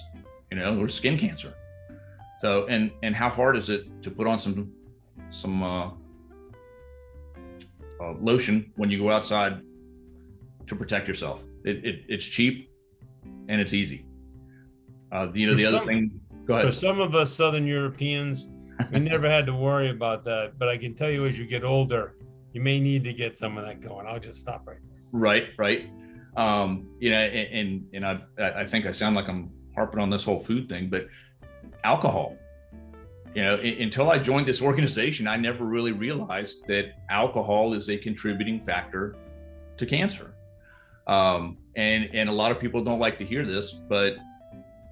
B: you know, or skin cancer. So, and and how hard is it to put on some some uh, uh, lotion when you go outside to protect yourself? It, it it's cheap and it's easy. Uh, you know, the other
A: some-
B: thing. Go
A: For some of us Southern Europeans, we never had to worry about that. But I can tell you, as you get older, you may need to get some of that going. I'll just stop right there.
B: Right, right. Um, you know, and and, and I I think I sound like I'm harping on this whole food thing, but alcohol. You know, until I joined this organization, I never really realized that alcohol is a contributing factor to cancer. Um, and and a lot of people don't like to hear this, but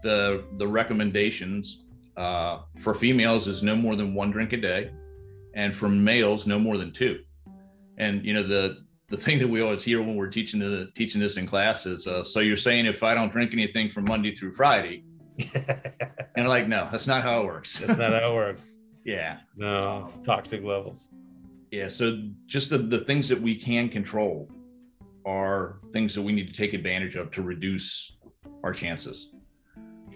B: the the recommendations uh, for females is no more than one drink a day, and for males no more than two. And you know the the thing that we always hear when we're teaching the teaching this in class is, uh, so you're saying if I don't drink anything from Monday through Friday, and like, no, that's not how it works.
A: That's not how it works.
B: yeah,
A: No, toxic levels.
B: yeah. So just the the things that we can control are things that we need to take advantage of to reduce our chances.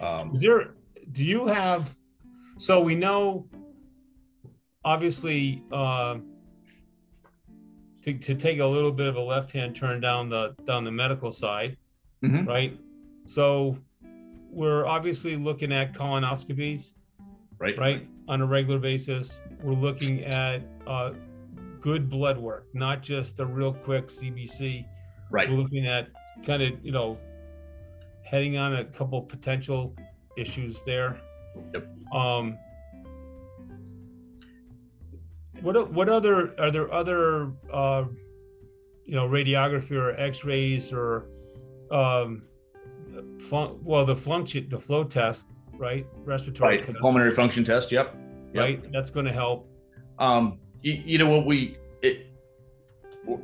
B: Um,
A: Is there do you have so we know obviously uh, to, to take a little bit of a left hand turn down the down the medical side
B: Mhm.
A: right so we're obviously looking at colonoscopies
B: right,
A: right on a regular basis we're looking at uh, good blood work not just a real quick cbc
B: right.
A: we're looking at kind of you know heading on a couple potential issues there
B: Yep.
A: um what what other are there other uh you know radiography or x-rays or um fun, well the function the flow test right respiratory
B: Right.
A: test,
B: Pulmonary function test. Yep. Yep.
A: right that's going to help
B: Um, you, you know what we it,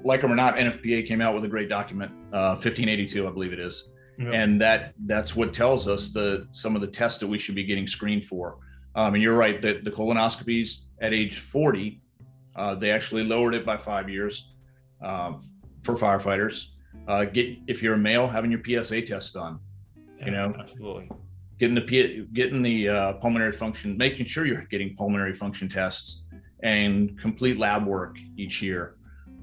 B: like them or not, NFPA came out with a great document, uh, 1582, I believe it is,
A: know,
B: and that that's what tells us the some of the tests that we should be getting screened for. Um, and you're right that the colonoscopies at age 40, uh, they actually lowered it by five years um, for firefighters. Uh, get if you're a male, having your PSA test done, you know,
A: absolutely
B: getting the P- getting the uh, pulmonary function, making sure you're getting pulmonary function tests and complete lab work each year.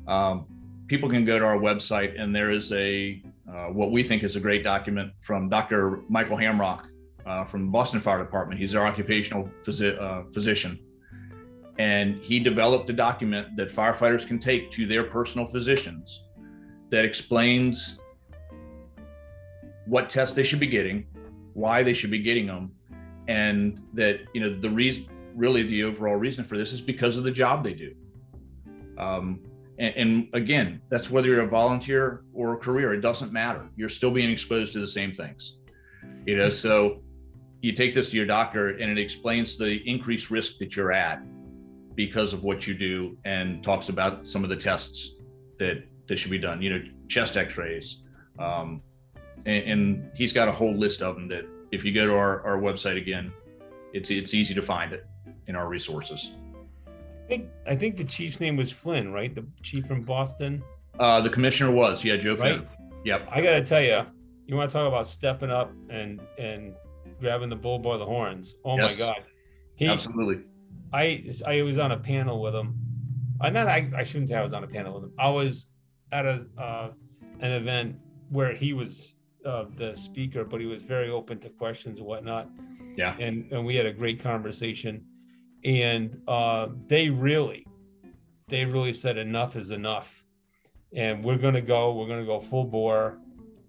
B: Um, people can go to our website, and there is a uh, what we think is a great document from Dr. Michael Hamrock uh, from the Boston Fire Department. He's our occupational physi- uh, physician, and he developed a document that firefighters can take to their personal physicians that explains what tests they should be getting, why they should be getting them, and that you know the reason, really the overall reason for this is because of the job they do. Um, and, and again, that's whether you're a volunteer or a career, it doesn't matter. You're still being exposed to the same things. You know, so you take this to your doctor and it explains the increased risk that you're at because of what you do and talks about some of the tests that that should be done. You know, chest X-rays, um, and, and he's got a whole list of them that if you go to our, our website again, it's it's easy to find it in our resources.
A: I think I think the chief's name was Flynn, right? The chief from Boston,
B: Uh, the commissioner was yeah Joe
A: right?
B: Finn. Yep.
A: I got to tell you, you want to talk about stepping up and and grabbing the bull by the horns. Oh
B: Yes.
A: my God, he
B: Absolutely.
A: I I was on a panel with him. I not I, I shouldn't say I was on a panel with him. I was at a uh, an event where he was uh, the speaker, but he was very open to questions and whatnot.
B: Yeah.
A: And and we had a great conversation, and uh, they really, they really said enough is enough, and we're gonna go. We're gonna go full bore.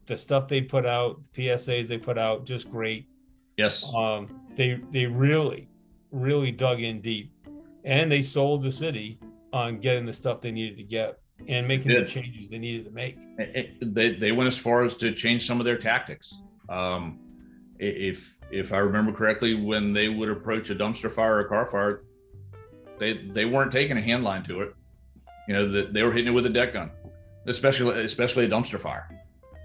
A: The stuff they put out, the PSAs they put out, just great
B: Yes.
A: um, they they really really dug in deep and they sold the city on getting the stuff they needed to get and making the changes they needed to make
B: It- it- they they went as far as to change some of their tactics. Um, if if I remember correctly, when they would approach a dumpster fire or a car fire, they they weren't taking a hand line to it. You know, that they were hitting it with a deck gun, especially especially a dumpster fire.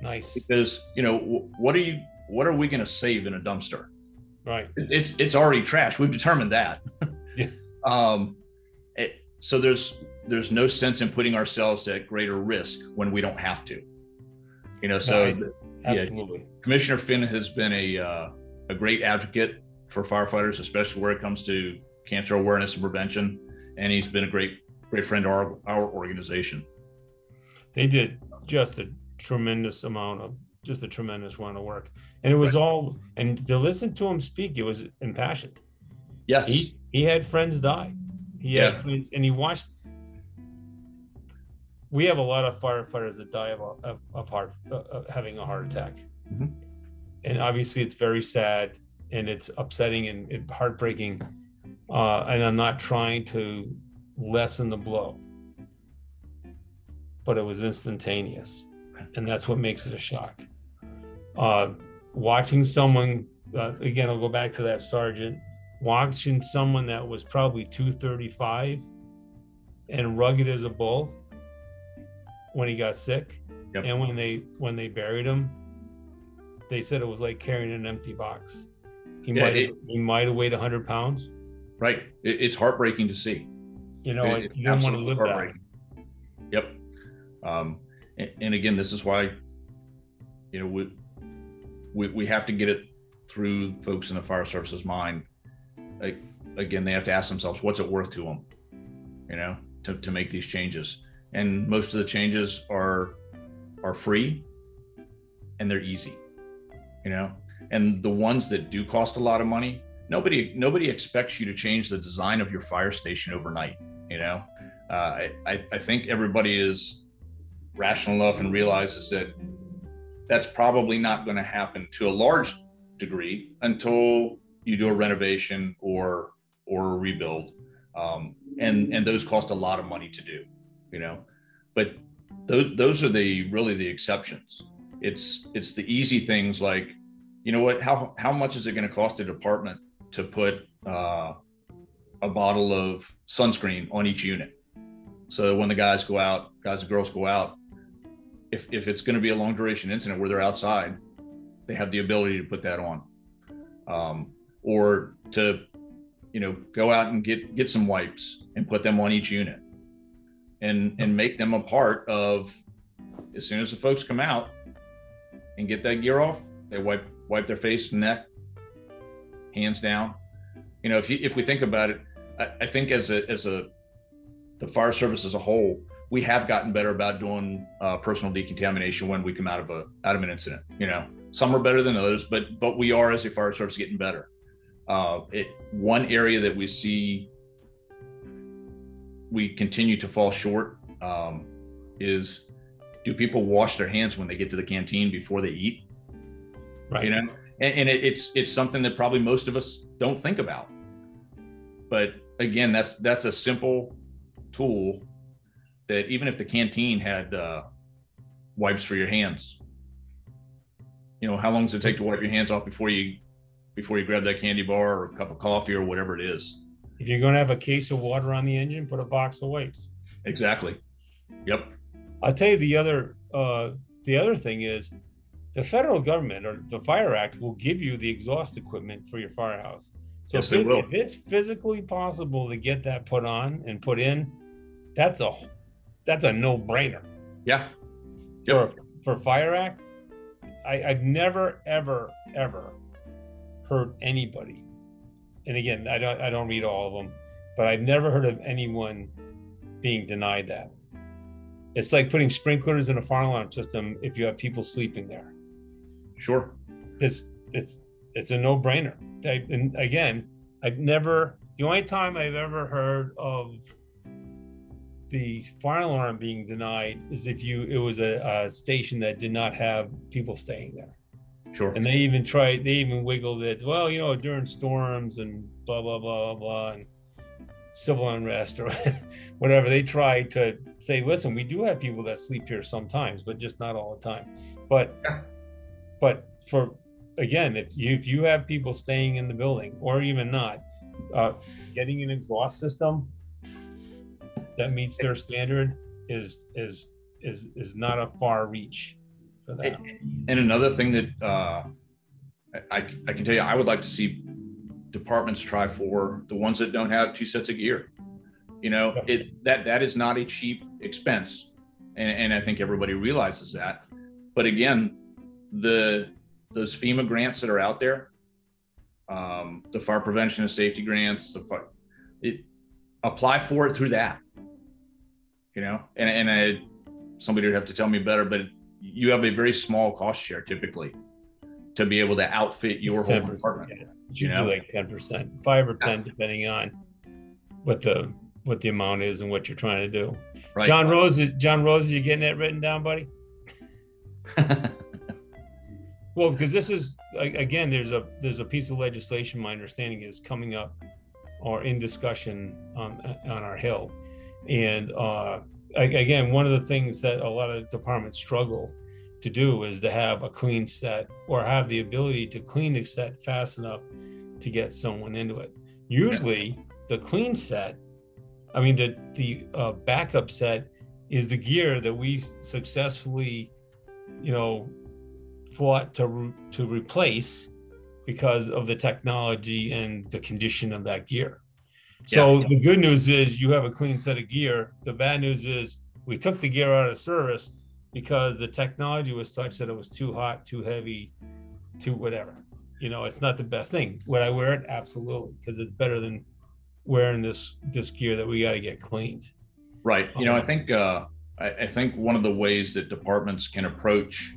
A: nice
B: Because you know what are you what are we going to save in a dumpster?
A: right
B: It's it's already trash. We've determined that.
A: Yeah.
B: Um, it, so there's there's no sense in putting ourselves at greater risk when we don't have to. You know, so
A: Right.
B: Yeah.
A: absolutely
B: Commissioner Finn has been a uh, a great advocate for firefighters, especially where it comes to cancer awareness and prevention. And he's been a great, great friend to our, our organization.
A: They did just a tremendous amount of just a tremendous amount of work. And it was right. all and to listen to him speak, it was impassioned.
B: Yes.
A: He he had friends die. He yeah. had friends and he watched we have a lot of firefighters that die of of, of heart uh, having a heart attack. Mm-hmm. And obviously it's very sad and it's upsetting and, and heartbreaking. Uh, and I'm not trying to lessen the blow, but it was instantaneous, and that's what makes it a shock. Uh, watching someone, uh, again, I'll go back to that sergeant, watching someone that was probably 235 and rugged as a bull when he got sick, yep. and when they when they buried him, they said it was like carrying an empty box he yeah, might it, he might have weighed hundred pounds.
B: Right. It, it's heartbreaking to see.
A: You know, it, you don't want to live that.
B: Yep. Um, and, and, again, this is why, you know, we, we we have to get it through folks in the fire services mind. Like again, they have to ask themselves, what's it worth to them? You know, to, to make these changes. And most of the changes are are free and they're easy. You know, and the ones that do cost a lot of money nobody nobody expects you to change the design of your fire station overnight you know? Uh, I, I think everybody is rational enough and realizes that that's probably not going to happen to a large degree until you do a renovation or or a rebuild. Um, and and those cost a lot of money to do you know? But those, those are the really the exceptions it's it's the easy things like you know what? How how much is it going to cost a department to put uh, a bottle of sunscreen on each unit? So when the guys go out, guys and girls go out, if if it's going to be a long duration incident where they're outside, they have the ability to put that on, um, or to you know go out and get get some wipes and put them on each unit, and and make them a part of. As soon as the folks come out and get that gear off, they wipe wipe their face neck, hands down. You know, if you, if we think about it, I, I think as a as a the fire service as a whole, we have gotten better about doing uh, personal decontamination when we come out of a out of an incident. You know, some are better than others, but but we are as a fire service getting better. Uh, it one area that we see we continue to fall short um, is do people wash their hands when they get to the canteen before they eat? right. you know? And, and it, it's it's something that probably most of us don't think about. But again that's that's a simple tool that even if the canteen had uh, wipes for your hands you know how long does it take to wipe your hands off before you before you grab that candy bar or a cup of coffee or whatever it is?
A: If you're going to have a case of water on the engine put a box of wipes.
B: Exactly. Yep
A: i'll tell you the other uh the other thing is the federal government or the Fire Act will give you the exhaust equipment for your firehouse. So yes, if, it, if, it's physically possible to get that put on and put in, that's a that's a no brainer.
B: Yeah.
A: Yep. For for Fire Act, I, I've never ever ever heard anybody, and again I don't I don't read all of them, but I've never heard of anyone being denied that. It's like putting sprinklers in a fire alarm system if you have people sleeping there.
B: Sure.
A: It's it's it's a no brainer. And again, I've never the only time I've ever heard of the fire alarm being denied is if you it was a, a station that did not have people staying there.
B: Sure.
A: And they even tried, they even wiggled it. Well, you know, during storms and blah blah blah blah and civil unrest or whatever. They try to say, listen, we do have people that sleep here sometimes, but just not all the time. But yeah but for again, if you if you have people staying in the building or even not, uh, getting an exhaust system that meets their standard is is is is not a far reach for that.
B: And another thing that uh, I I can tell you, I would like to see departments try for the ones that don't have two sets of gear. You know, it that that is not a cheap expense, and, and I think everybody realizes that. But again, the those FEMA grants that are out there, um, the fire prevention and safety grants, the fire, it apply for it through that. You know, and and I, somebody would have to tell me better, but you have a very small cost share typically to be able to outfit your
A: It's
B: whole
A: 10%,
B: department.
A: yeah. It's
B: you
A: usually
B: know?
A: like ten percent, five or ten, depending on what the what the amount is and what you're trying to do.
B: Right.
A: John Rose, John Rose, you getting that written down, buddy? Well, because this is again, there's a there's a piece of legislation. My understanding is coming up or in discussion on on our hill, and uh, again, one of the things that a lot of departments struggle to do is to have a clean set or have the ability to clean a set fast enough to get someone into it. Usually, the clean set, I mean, the the uh, backup set is the gear that we've successfully, you know, fought to re- to replace because of the technology and the condition of that gear. So
B: Yeah.
A: the good news is you have a clean set of gear. The bad news is we took the gear out of service because the technology was such that it was too hot, too heavy, too whatever. You know, it's not the best thing. Would I wear it? Absolutely, because it's better than wearing this this gear that we got to get cleaned.
B: Right. You know, I
A: Um,
B: think uh, I, I think one of the ways that departments can approach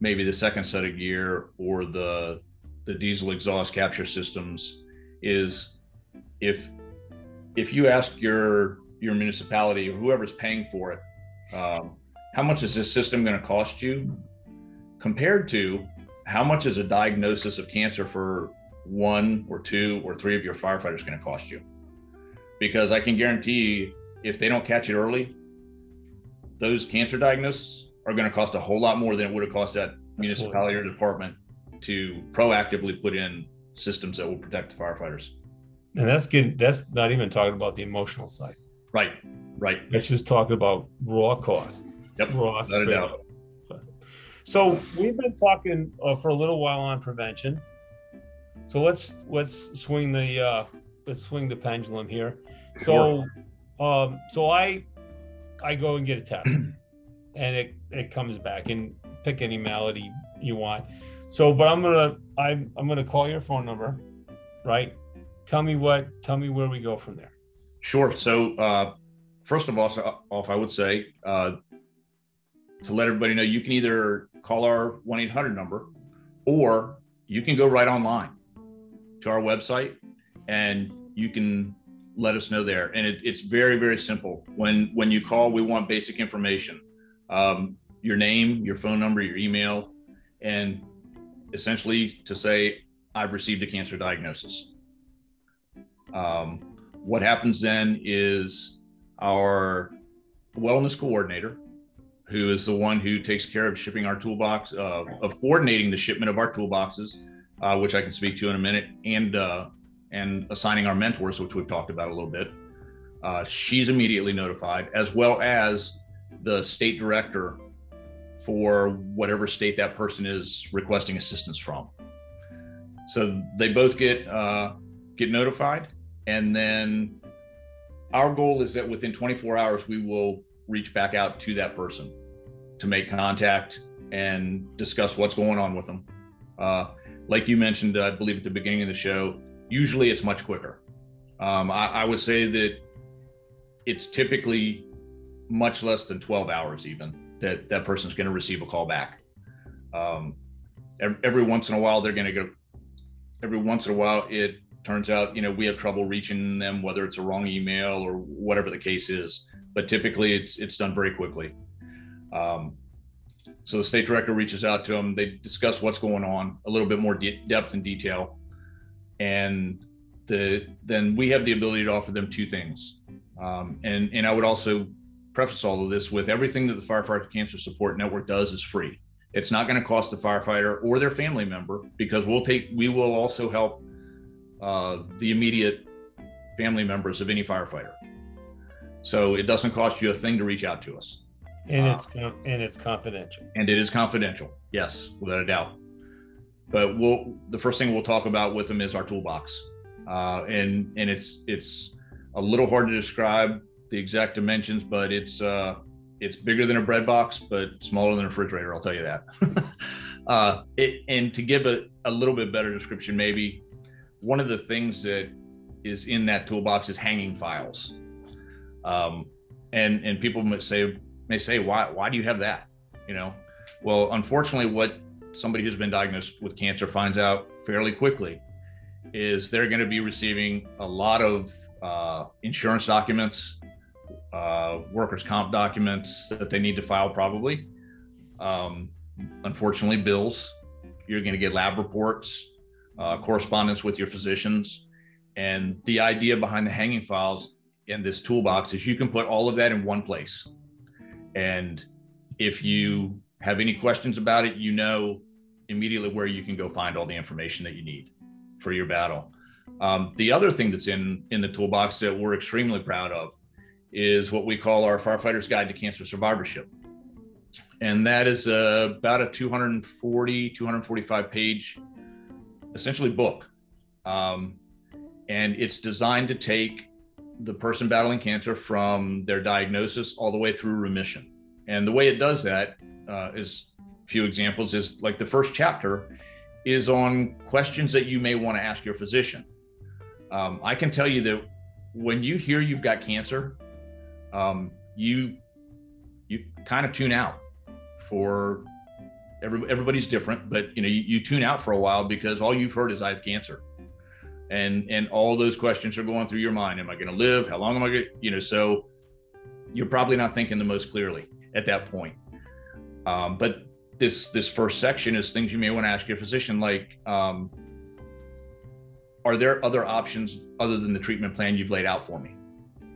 B: maybe the second set of gear or the the diesel exhaust capture systems is if if you ask your your municipality or whoever's paying for it, um, how much is this system going to cost you compared to how much is a diagnosis of cancer for one or two or three of your firefighters going to cost you? Because I can guarantee you, if they don't catch it early, those cancer diagnoses are going to cost a whole lot more than it would have cost that municipality or department to proactively put in systems that will protect the firefighters.
A: And that's getting that's not even talking about the emotional side.
B: Right, right.
A: Let's just talk about raw cost.
B: Yep,
A: Raw
B: without a doubt.
A: up. So we've been talking uh, for a little while on prevention. So let's let's swing the uh, let's swing the pendulum here. So um, so I I go and get a test, and it it comes back and pick any malady you want. So, but I'm gonna I'm I'm gonna call your phone number, right? Tell me what tell me where we go from there.
B: Sure. So, uh, first of all, so off, I would say uh, to let everybody know, you can either call our 1 800 number or you can go right online to our website and you can let us know there. And it, it's very, very simple. When when you call, we want basic information um, your name, your phone number, your email, and essentially to say, I've received a cancer diagnosis. Um, what happens then is our wellness coordinator, who is the one who takes care of shipping our toolbox, uh, of coordinating the shipment of our toolboxes, uh, which I can speak to in a minute, and uh, and assigning our mentors, which we've talked about a little bit. Uh, she's immediately notified, as well as the state director for whatever state that person is requesting assistance from. So they both get uh, get notified, and then our goal is that within 24 hours we will reach back out to that person to make contact and discuss what's going on with them. Uh, like you mentioned, I believe at the beginning of the show, usually it's much quicker. Um, I, I would say that it's typically much less than 12 hours, even that that person's going to receive a call back. Um, every, every once in a while, they're going to go. Every once in a while, it turns out you know we have trouble reaching them, whether it's a wrong email or whatever the case is. But typically, it's it's done very quickly. Um, so the state director reaches out to them. They discuss what's going on, a little bit more de- depth and detail, and the then we have the ability to offer them two things. Um, and and I would also preface all of this with everything that the Firefighter Cancer Support Network does is free. It's not going to cost the firefighter or their family member because we'll take we will also help uh, the immediate family members of any firefighter. So it doesn't cost you a thing to reach out to us
A: And
B: Wow.
A: it's and it's confidential.
B: and it is confidential. Yes, without a doubt. But we'll the first thing we'll talk about with them is our toolbox, uh, and and it's it's a little hard to describe the exact dimensions, but it's uh, it's bigger than a bread box, but smaller than a refrigerator. I'll tell you that. uh, it, and to give a, a little bit better description, maybe one of the things that is in that toolbox is hanging files. Um, and and people might say may say why why do you have that? You know, well, unfortunately, what somebody who's been diagnosed with cancer finds out fairly quickly is they're going to be receiving a lot of uh, insurance documents, uh, workers' comp documents that they need to file, probably. Um, unfortunately, bills. You're going to get lab reports, uh, correspondence with your physicians. And the idea behind the hanging files in this toolbox is you can put all of that in one place. And if you have any questions about it, you know immediately where you can go find all the information that you need for your battle. Um, the other thing that's in in the toolbox that we're extremely proud of is what we call our Firefighter's Guide to Cancer Survivorship. And that is uh, about a 240, 245 page, essentially book. Um, and it's designed to take the person battling cancer from their diagnosis all the way through remission. And the way it does that uh, is a few examples is like the first chapter is on questions that you may want to ask your physician. Um, I can tell you that when you hear you've got cancer, um, you you kind of tune out for every, everybody's different, but you know you, you tune out for a while because all you've heard is I have cancer, and and all those questions are going through your mind. Am I going to live? How long am I going? to You know, so you're probably not thinking the most clearly at that point. Um, but this this first section is things you may want to ask your physician, like, um, are there other options other than the treatment plan you've laid out for me?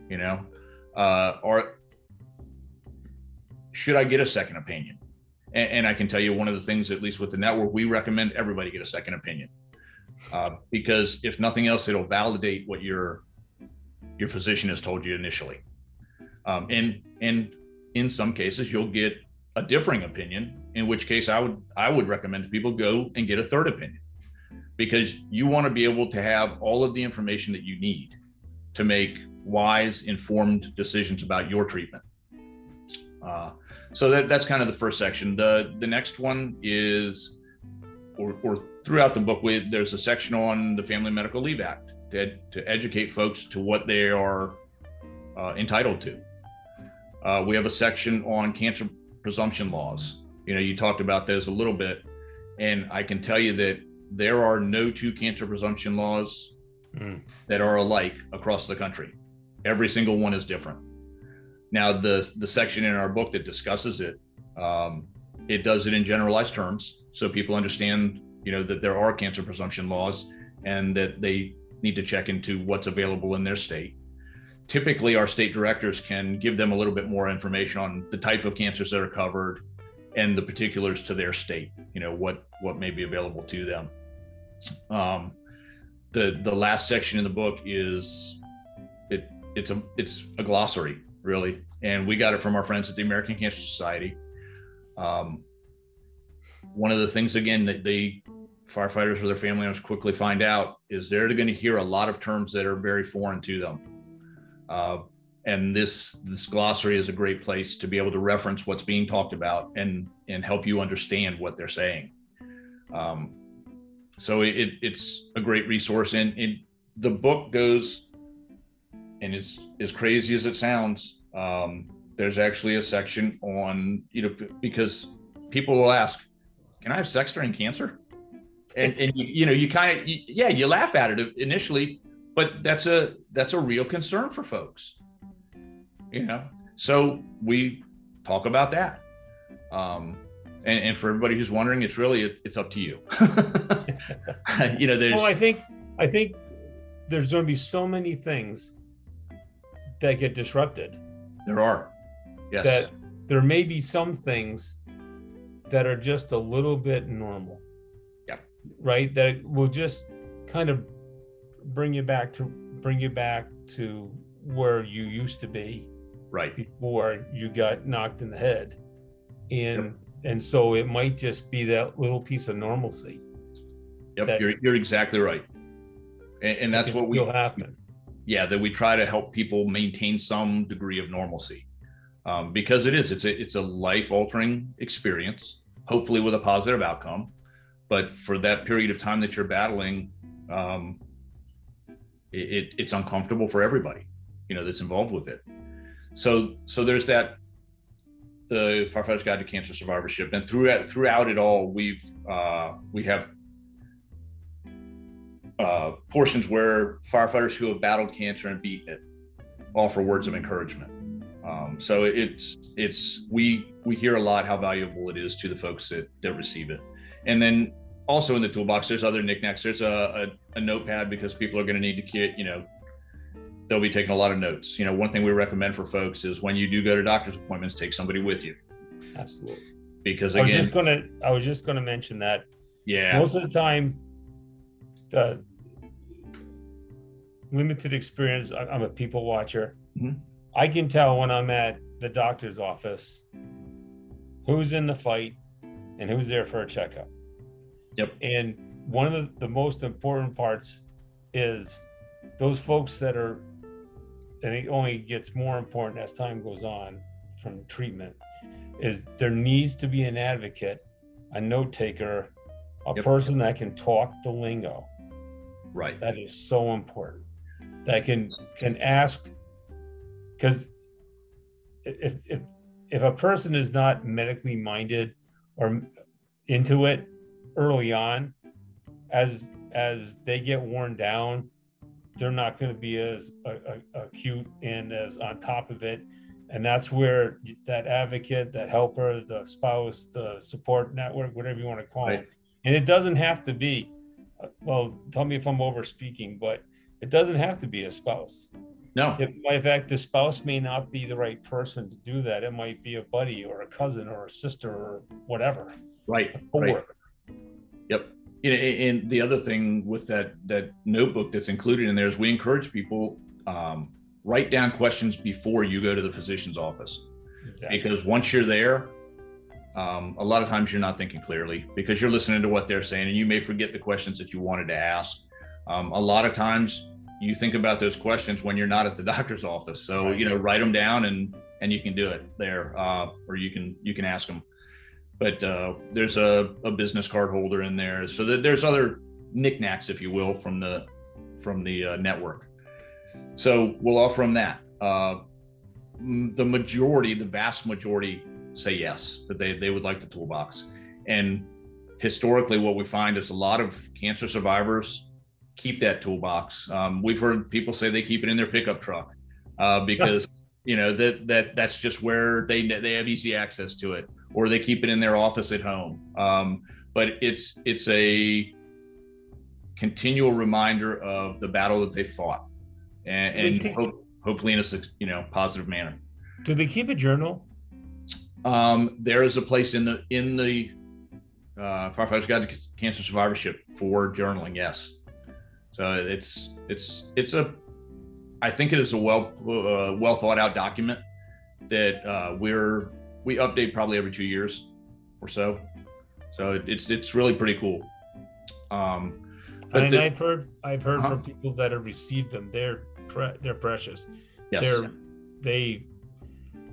B: You know, uh, or should I get a second opinion? And, and, I can tell you one of the things, at least with the network, we recommend everybody get a second opinion uh, because if nothing else, it'll validate what your your physician has told you initially. Um, and and in some cases, you'll get a differing opinion, in which case I would I would recommend people go and get a third opinion because you want to be able to have all of the information that you need to make wise, informed decisions about your treatment. Uh, so that, that's kind of the first section. The the next one is, or, or throughout the book, we, there's a section on the Family Medical Leave Act to, to educate folks to what they are uh, entitled to. Uh, we have a section on cancer presumption laws. You know, you talked about those a little bit, and I can tell you that there are no two cancer presumption laws mm. that are alike across the country. Every single one is different. Now, the the section in our book that discusses it, um, it does it in generalized terms, so people understand, you know, that there are cancer presumption laws, and that they need to check into what's available in their state. Typically our state directors can give them a little bit more information on the type of cancers that are covered and the particulars to their state you know what what may be available to them. Um, the the last section in the book is it it's a it's a glossary really. And we got it from our friends at the american cancer society. Um, one of the things again that the firefighters or their family members quickly find out is they're going to hear a lot of terms that are very foreign to them uh, and this this glossary is a great place to be able to reference what's being talked about and and help you understand what they're saying. Um, so it, it's a great resource, and it, the book goes and is as crazy as it sounds. Um, there's actually a section on you know because people will ask, "Can I have sex during cancer?" And and you, you know you kind of yeah you laugh at it initially, but that's a that's a real concern for folks. You know so we talk about that. Um and, and for everybody who's wondering it's really it, it's up to you. You know there's
A: well i think i think there's going to be so many things that get disrupted.
B: There are. Yes.
A: That there may be some things that are just a little bit normal.
B: Yeah
A: right? That will just kind of bring you back to bring you back to where you used to be
B: right.
A: before you got knocked in the head. And yep. and so it might just be that little piece of normalcy.
B: Yep you're, you're exactly right. And, and that's what we
A: happen.
B: Yeah that we try to help people maintain some degree of normalcy um, because it is it's a it's a life altering experience hopefully with a positive outcome. But for that period of time that you're battling um, it, it, it's uncomfortable for everybody you know that's involved with it. So so there's that the firefighter's guide to cancer survivorship. And throughout throughout it all we've uh, we have uh, portions where firefighters who have battled cancer and beaten it offer words of encouragement um, so it's it's we we hear a lot how valuable it is to the folks that that receive it and then also in the toolbox there's other knickknacks there's a, a, a notepad because people are going to need to get you know they'll be taking a lot of notes. You know, one thing we recommend for folks is when you do go to doctor's appointments, take somebody with you.
A: Absolutely.
B: Because again,
A: I was just gonna I was just gonna mention that
B: yeah,
A: most of the time the limited experience i'm a people watcher
B: Mhm.
A: I can tell when i'm at the doctor's office who's in the fight and who's there for a checkup
B: Yep.
A: and one of the, the most important parts is those folks that are and it only gets more important as time goes on from treatment is there needs to be an advocate a note taker a
B: Yep.
A: person that can talk the lingo
B: right.
A: that is so important that can can ask because if if if a person is not medically minded or into it early on as as they get worn down they're not going to be as uh, acute and as on top of it. And that's where that advocate that helper the spouse the support network whatever you want to call
B: Right.
A: it. And it doesn't have to be well tell me if i'm over speaking but it doesn't have to be a spouse
B: No,
A: it, in fact the spouse may not be the right person to do that it might be a buddy or a cousin or a sister or whatever
B: right,
A: a
B: right. Yep. You know, and the other thing with that that notebook that's included in there is we encourage people um, write down questions before you go to the physician's office
A: Exactly.
B: because once you're there, um, a lot of times you're not thinking clearly because you're listening to what they're saying and you may forget the questions that you wanted to ask. Um, a lot of times you think about those questions when you're not at the doctor's office. So
A: Right.
B: you know, write them down and and you can do it there, uh, or you can you can ask them. But uh, there's a, a business card holder in there, so that there's other knickknacks, if you will, from the from the uh, network. So we'll offer them that. Uh, the majority, the vast majority, say yes that they they would like the toolbox. And historically, what we find is a lot of cancer survivors keep that toolbox. Um, we've heard people say they keep it in their pickup truck uh, because you know that that that's just where they they have easy access to it, or they keep it in their office at home. Um, but it's it's a continual reminder of the battle that they fought, and, and hope, hopefully in a you know positive manner.
A: do they keep a journal
B: Um, there is a place in the in the uh, firefighters guide to cancer survivorship for journaling. Yes, so it's it's it's a I think it is a well uh, well thought out document that uh, we're we update probably every two years or so. So it, it's it's really pretty cool. Um,
A: and
B: the-
A: i've heard i've heard
B: Uh-huh.
A: from people that have received them they're pre- they're precious
B: yes,
A: they're they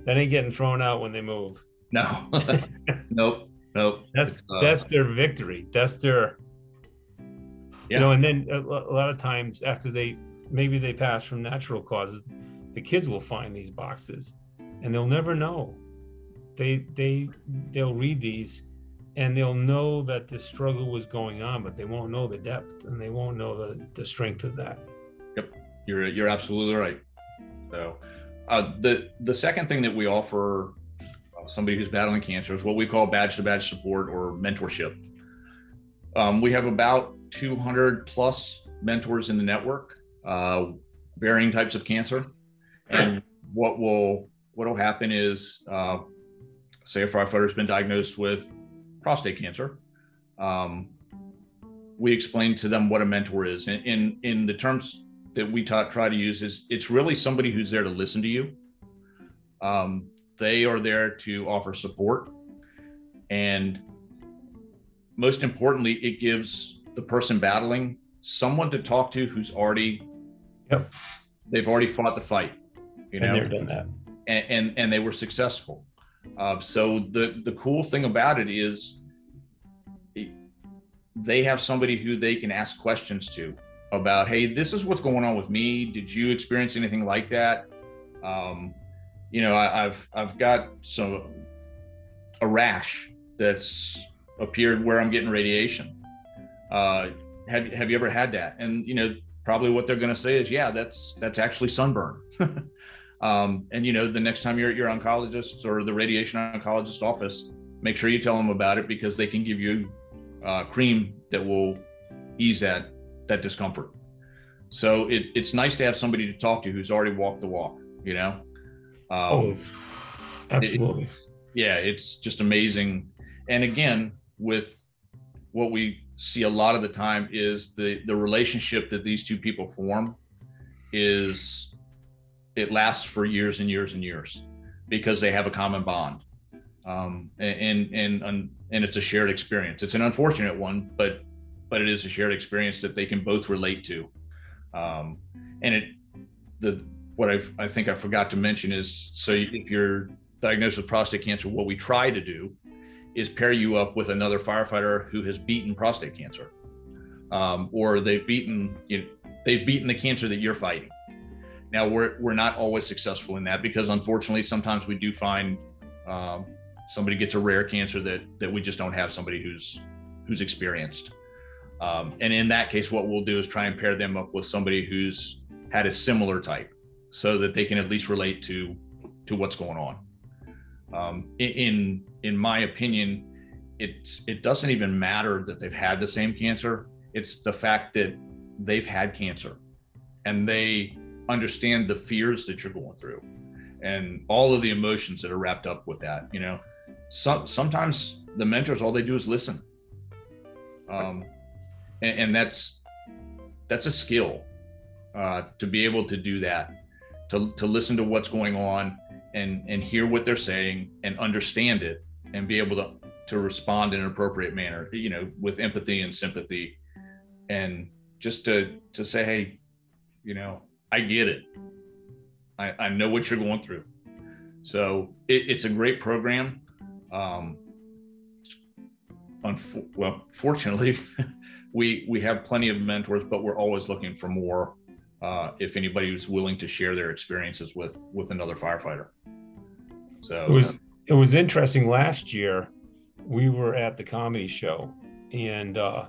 A: that ain't getting thrown out when they move
B: no, nope, nope.
A: that's
B: uh,
A: that's their victory that's their
B: Yeah.
A: you know and then a, a lot of times after they maybe they pass from natural causes the kids will find these boxes and they'll never know they they they'll read these and they'll know that the struggle was going on but they won't know the depth and they won't know the the strength of that Yep.
B: You're you're absolutely right. So, uh, the the second thing that we offer uh, somebody who's battling cancer is what we call badge to badge support or mentorship. Um, we have about 200 plus mentors in the network, uh, varying types of cancer. And what will what will happen is, uh, say a firefighter's been diagnosed with prostate cancer. Um, we explain to them what a mentor is, and in in the terms that we ta- try to use is it's really somebody who's there to listen to you. Um, they are there to offer support, and most importantly, it gives the person battling someone to talk to who's already
A: Yep.
B: they've already fought the fight. You
A: and
B: know,
A: they've done that
B: and and, and they were successful. Uh, so the the cool thing about it is they have somebody who they can ask questions to about, hey, this is what's going on with me. Did you experience anything like that? Um, you know, I, have I've got some a rash that's appeared where I'm getting radiation. Uh, have have you ever had that? And you know, probably what they're going to say is, yeah, that's that's actually sunburn. um, and you know, the next time you're at your oncologist or the radiation oncologist office, make sure you tell them about it because they can give you uh, cream that will ease that that discomfort. So it, it's nice to have somebody to talk to who's already walked the walk. You know.
A: Um, oh, absolutely.
B: It, yeah, it's just amazing. And again, with what we see a lot of the time is the the relationship that these two people form is it lasts for years and years and years because they have a common bond um, and and and and it's a shared experience. It's an unfortunate one, but but it is a shared experience that they can both relate to. Um, and it the what I've, I think I forgot to mention is so if you're diagnosed with prostate cancer, what we try to do is pair you up with another firefighter who has beaten prostate cancer, um, or they've beaten you know, they've beaten the cancer that you're fighting. Now we're we're not always successful in that because unfortunately sometimes we do find um, somebody gets a rare cancer that that we just don't have somebody who's who's experienced. Um, and in that case, what we'll do is try and pair them up with somebody who's had a similar type, so that they can at least relate to to what's going on. Um, in in my opinion, it's it doesn't even matter that they've had the same cancer. It's the fact that they've had cancer, and they understand the fears that you're going through, and all of the emotions that are wrapped up with that. You know, some sometimes the mentors all they do is listen um, and, and, that's that's a skill uh, to be able to do that to, to listen to what's going on and and hear what they're saying and understand it and be able to to respond in an appropriate manner you know with empathy and sympathy and just to to say hey you know i get it i, I know what you're going through so it, it's a great program um, unfo- well, fortunately, we we have plenty of mentors, but we're always looking for more. Uh, if anybody who's willing to share their experiences with with another firefighter. So
A: was it was interesting. Last year, we were at the comedy show, and uh,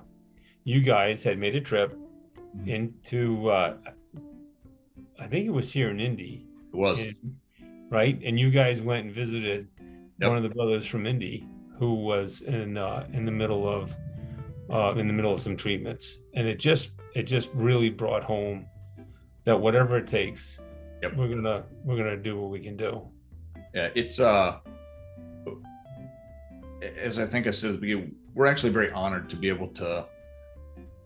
A: you guys had made a trip mm-hmm. into uh, I think it was here in Indy.
B: It was
A: and, right, and you guys went and visited yep. one of the brothers from Indy who was in uh, in the middle of uh, in the middle of some treatments, and it just it just really brought home that whatever it takes, yep. we're gonna we're gonna do what we can do.
B: Yeah, it's uh, as I think I said at the beginning, we're actually very honored to be able to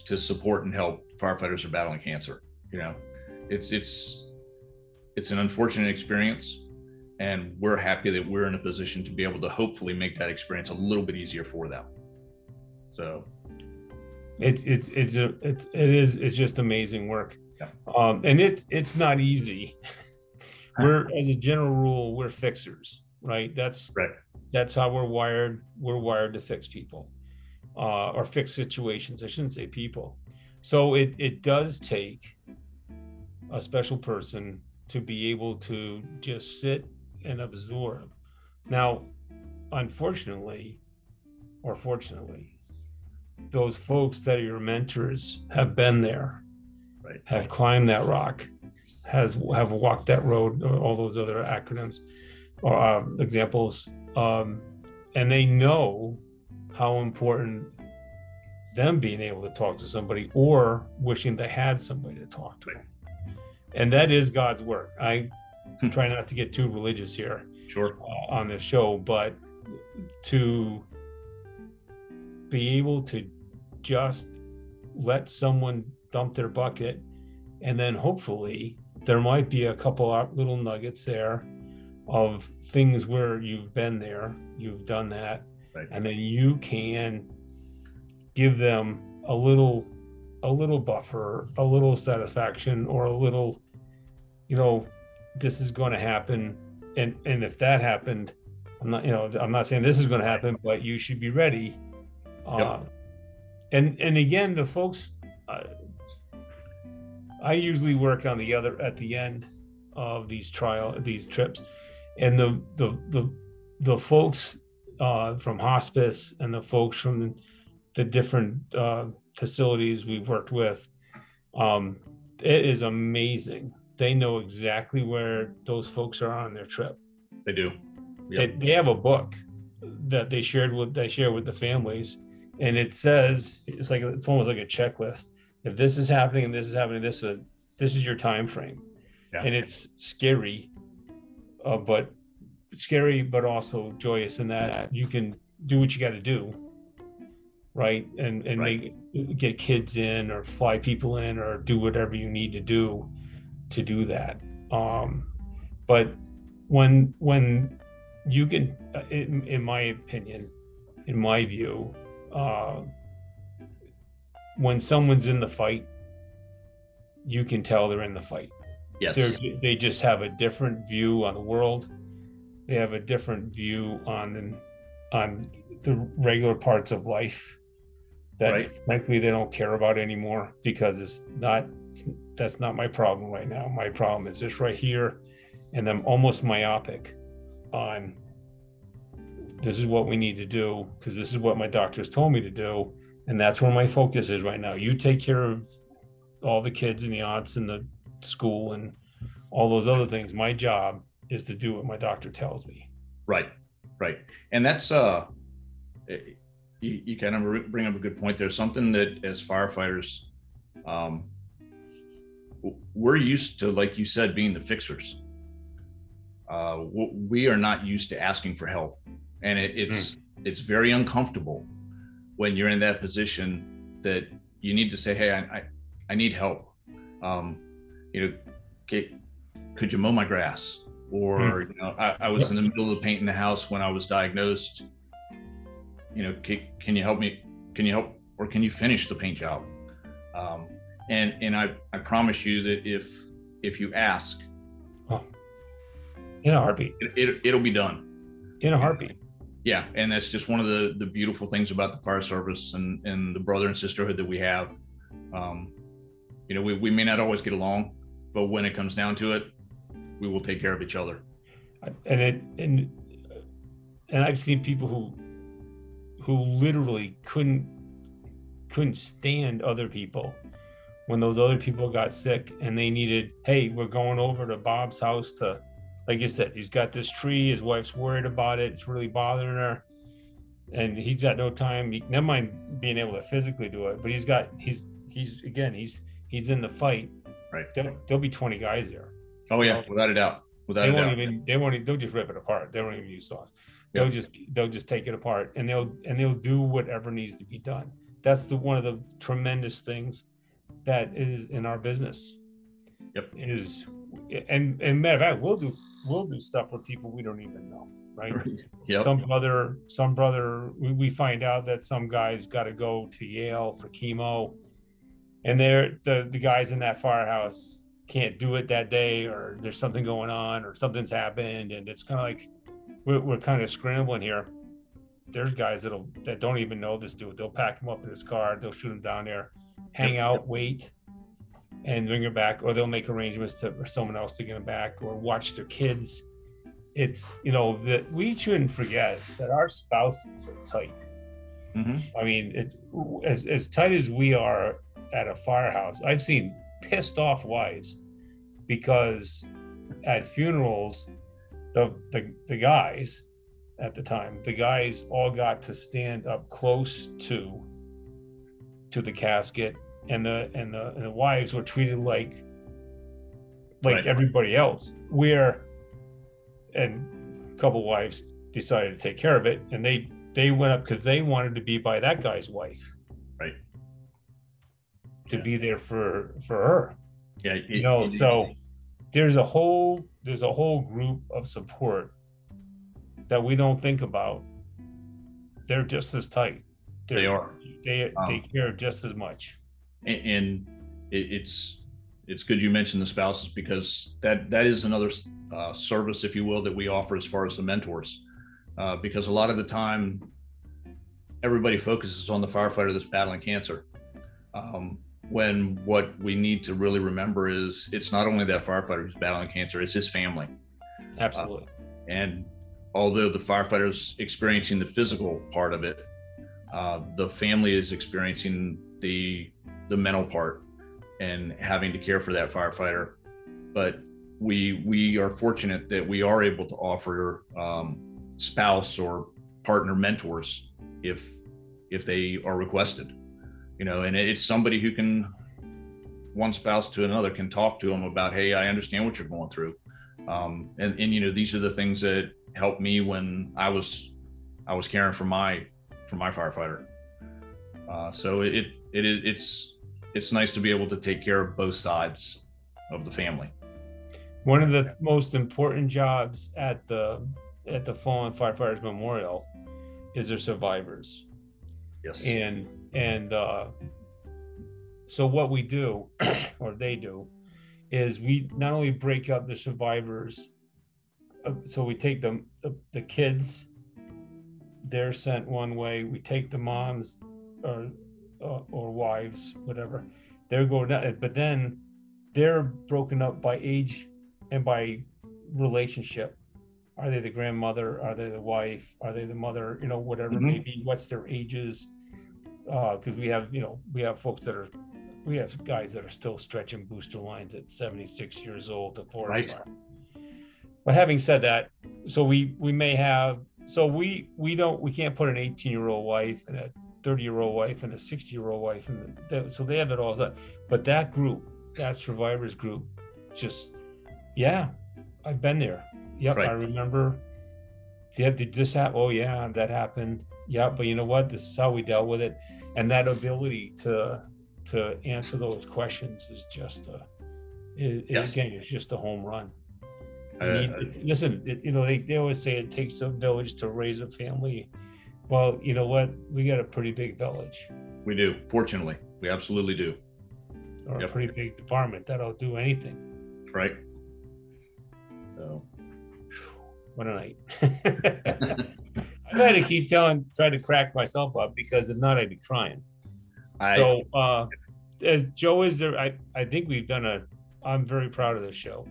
B: to support and help firefighters who are battling cancer. You know, it's it's it's an unfortunate experience and we're happy that we're in a position to be able to hopefully make that experience a little bit easier for them. So.
A: It's it's it's a it's it is it's just amazing work. Yeah. um and it's it's not easy. We're as a general rule we're fixers right? That's
B: right
A: that's how we're wired we're wired to fix people uh or fix situations i shouldn't say people so it it does take a special person to be able to just sit and absorb. Now, unfortunately, or fortunately, those folks that are your mentors have been there,
B: right.
A: have climbed that rock, has have walked that road, all those other acronyms or uh, examples, um, and they know how important them being able to talk to somebody or wishing they had somebody to talk to. And that is God's work. I Hmm. try not to get too religious here
B: sure
A: uh, on this show but to be able to just let someone dump their bucket and then hopefully there might be a couple little nuggets there of things where you've been there you've done that right. and then you can give them a little a little buffer a little satisfaction or a little you know this is going to happen and and if that happened, I'm not you know I'm not saying this is going to happen, but you should be ready. Uh, and and again, the folks, uh, I usually work on the other at the end of these trial these trips, and the the the the folks uh, from hospice and the folks from the different uh, facilities we've worked with, um, it is amazing. They know exactly where those folks are on their trip.
B: They do.
A: Yep. They, they have a book that they shared with they share with the families, and it says it's like it's almost like a checklist. If this is happening and this is happening, this is this is your time frame, yeah. and it's scary, uh, but scary, but also joyous in that you can do what you got to do, right? And and right. make get kids in or fly people in or do whatever you need to do to do that. Um, but when when you can, uh, in, in my opinion, in my view, uh, when someone's in the fight, you can tell they're in the fight.
B: Yes.
A: They're, they just have a different view on the world they have a different view on the, on the regular parts of life that right. frankly they don't care about anymore because it's not that's not my problem right now my problem is this right here and i'm almost myopic on this is what we need to do because this is what my doctors told me to do and that's where my focus is right now you take care of all the kids and the aunts and the school and all those other things my job is to do what my doctor tells me.
B: Right, right, and that's uh, you, you kind of bring up a good point. There's something that as firefighters, um, we're used to, like you said, being the fixers. Uh, we are not used to asking for help, and it, it's mm. it's very uncomfortable when you're in that position that you need to say, "Hey, I I, I need help." Um, you know, okay, could you mow my grass? or mm. you know I, I was in the middle of painting the house when i was diagnosed. You know can, can, you help me can you help or can you finish the paint job? Um, and and i i promise you that if if you ask oh.
A: in a heartbeat.
B: it, it, it'll be done.
A: In a heartbeat.
B: Yeah and that's just one of the the beautiful things about the fire service and and the brother and sisterhood that we have. Um, you know we, we may not always get along but when it comes down to it we will take care of each other.
A: And it and and I've seen people who who literally couldn't couldn't stand other people when those other people got sick and they needed, hey, we're going over to Bob's house to like you said, he's got this tree, his wife's worried about it, it's really bothering her. And he's got no time. He, never mind being able to physically do it, but he's got he's he's again he's he's in the fight.
B: Right.
A: There'll, there'll be 20 guys there.
B: Oh yeah, without a doubt. Without
A: they
B: a
A: won't
B: doubt.
A: even they won't they'll just rip it apart. They won't even use saws. They'll yep. just they'll just take it apart and they'll and they'll do whatever needs to be done. That's the one of the tremendous things that is in our business.
B: Yep.
A: Is and and matter of fact, we'll do we'll do stuff with people we don't even know, right?
B: Yep.
A: Some brother, some brother, we, we find out that some guys got to go to Yale for chemo, and they're the the guys in that firehouse can't do it that day or there's something going on or something's happened and it's kind of like we're, we're kind of scrambling here. There's guys that'll that don't even know this dude. They'll pack him up in his car they'll shoot him down there hang out wait and bring him back or they'll make arrangements to for someone else to get him back or watch their kids. It's you know that we shouldn't forget that our spouses are tight. Mm-hmm. i mean it's as, as tight as we are at a firehouse i've seen pissed off wives because at funerals, the, the, the guys at the time, the guys all got to stand up close to to the casket and the and the, and the wives were treated like like right. everybody else. Where and a couple wives decided to take care of it and they they went up because they wanted to be by that guy's wife.
B: Right
A: to yeah. be there for for her
B: yeah
A: it, you know it, so it, there's a whole there's a whole group of support that we don't think about they're just as tight
B: they're, they are
A: they um, they care just as much
B: and, and it's it's good you mentioned the spouses because that that is another uh, service, if you will, that we offer as far as the mentors. Uh, because a lot of the time, everybody focuses on the firefighter that's battling cancer. Um, when what we need to really remember is it's not only that firefighter who's battling cancer, it's his family.
A: Absolutely.
B: Uh, and although the firefighter is experiencing the physical part of it, uh, the family is experiencing the the mental part and having to care for that firefighter. But we we are fortunate that we are able to offer um, spouse or partner mentors if if they are requested. You know, and it's somebody who can one spouse to another can talk to them about, hey, I understand what you're going through. Um, and and you know these are the things that helped me when I was I was caring for my for my firefighter. Uh, so it it it's it's nice to be able to take care of both sides of the family.
A: One of the most important jobs at the at the Fallen Firefighters Memorial is their survivors.
B: Yes.
A: And and uh, so what we do, or they do, is we not only break up the survivors. Uh, so we take them the, the kids. They're sent one way. We take the moms, or uh, or wives, whatever. They're going down, but then they're broken up by age and by relationship. Are they the grandmother? Are they the wife? Are they the mother? You know, whatever mm-hmm. maybe. What's their ages? Because uh, we have, you know, we have folks that are, we have guys that are still stretching booster lines at 76 years old to forest right. But having said that, so we we may have so we we don't we can't put an 18 year old wife and a 30 year old wife and a 60 year old wife and the, so they have it all but that group that survivors group just yeah i've been there. Yep right. i remember. Yeah did this happen oh yeah that happened. Yeah but you know what? This is how we dealt with it and that ability to to answer those questions is just a it, yes. again it's just a home run uh, it, listen it, you know they, they always say it takes a village to raise a family well, you know what? We got a pretty big village.
B: We do. Fortunately, we absolutely do.
A: Or yep. a pretty big department that'll do anything.
B: Right. So.
A: What a night. I had to keep telling, trying to crack myself up because if not, I'd be crying. I, so, uh, as Joe, is there? I I think we've done a. I'm very proud of this show.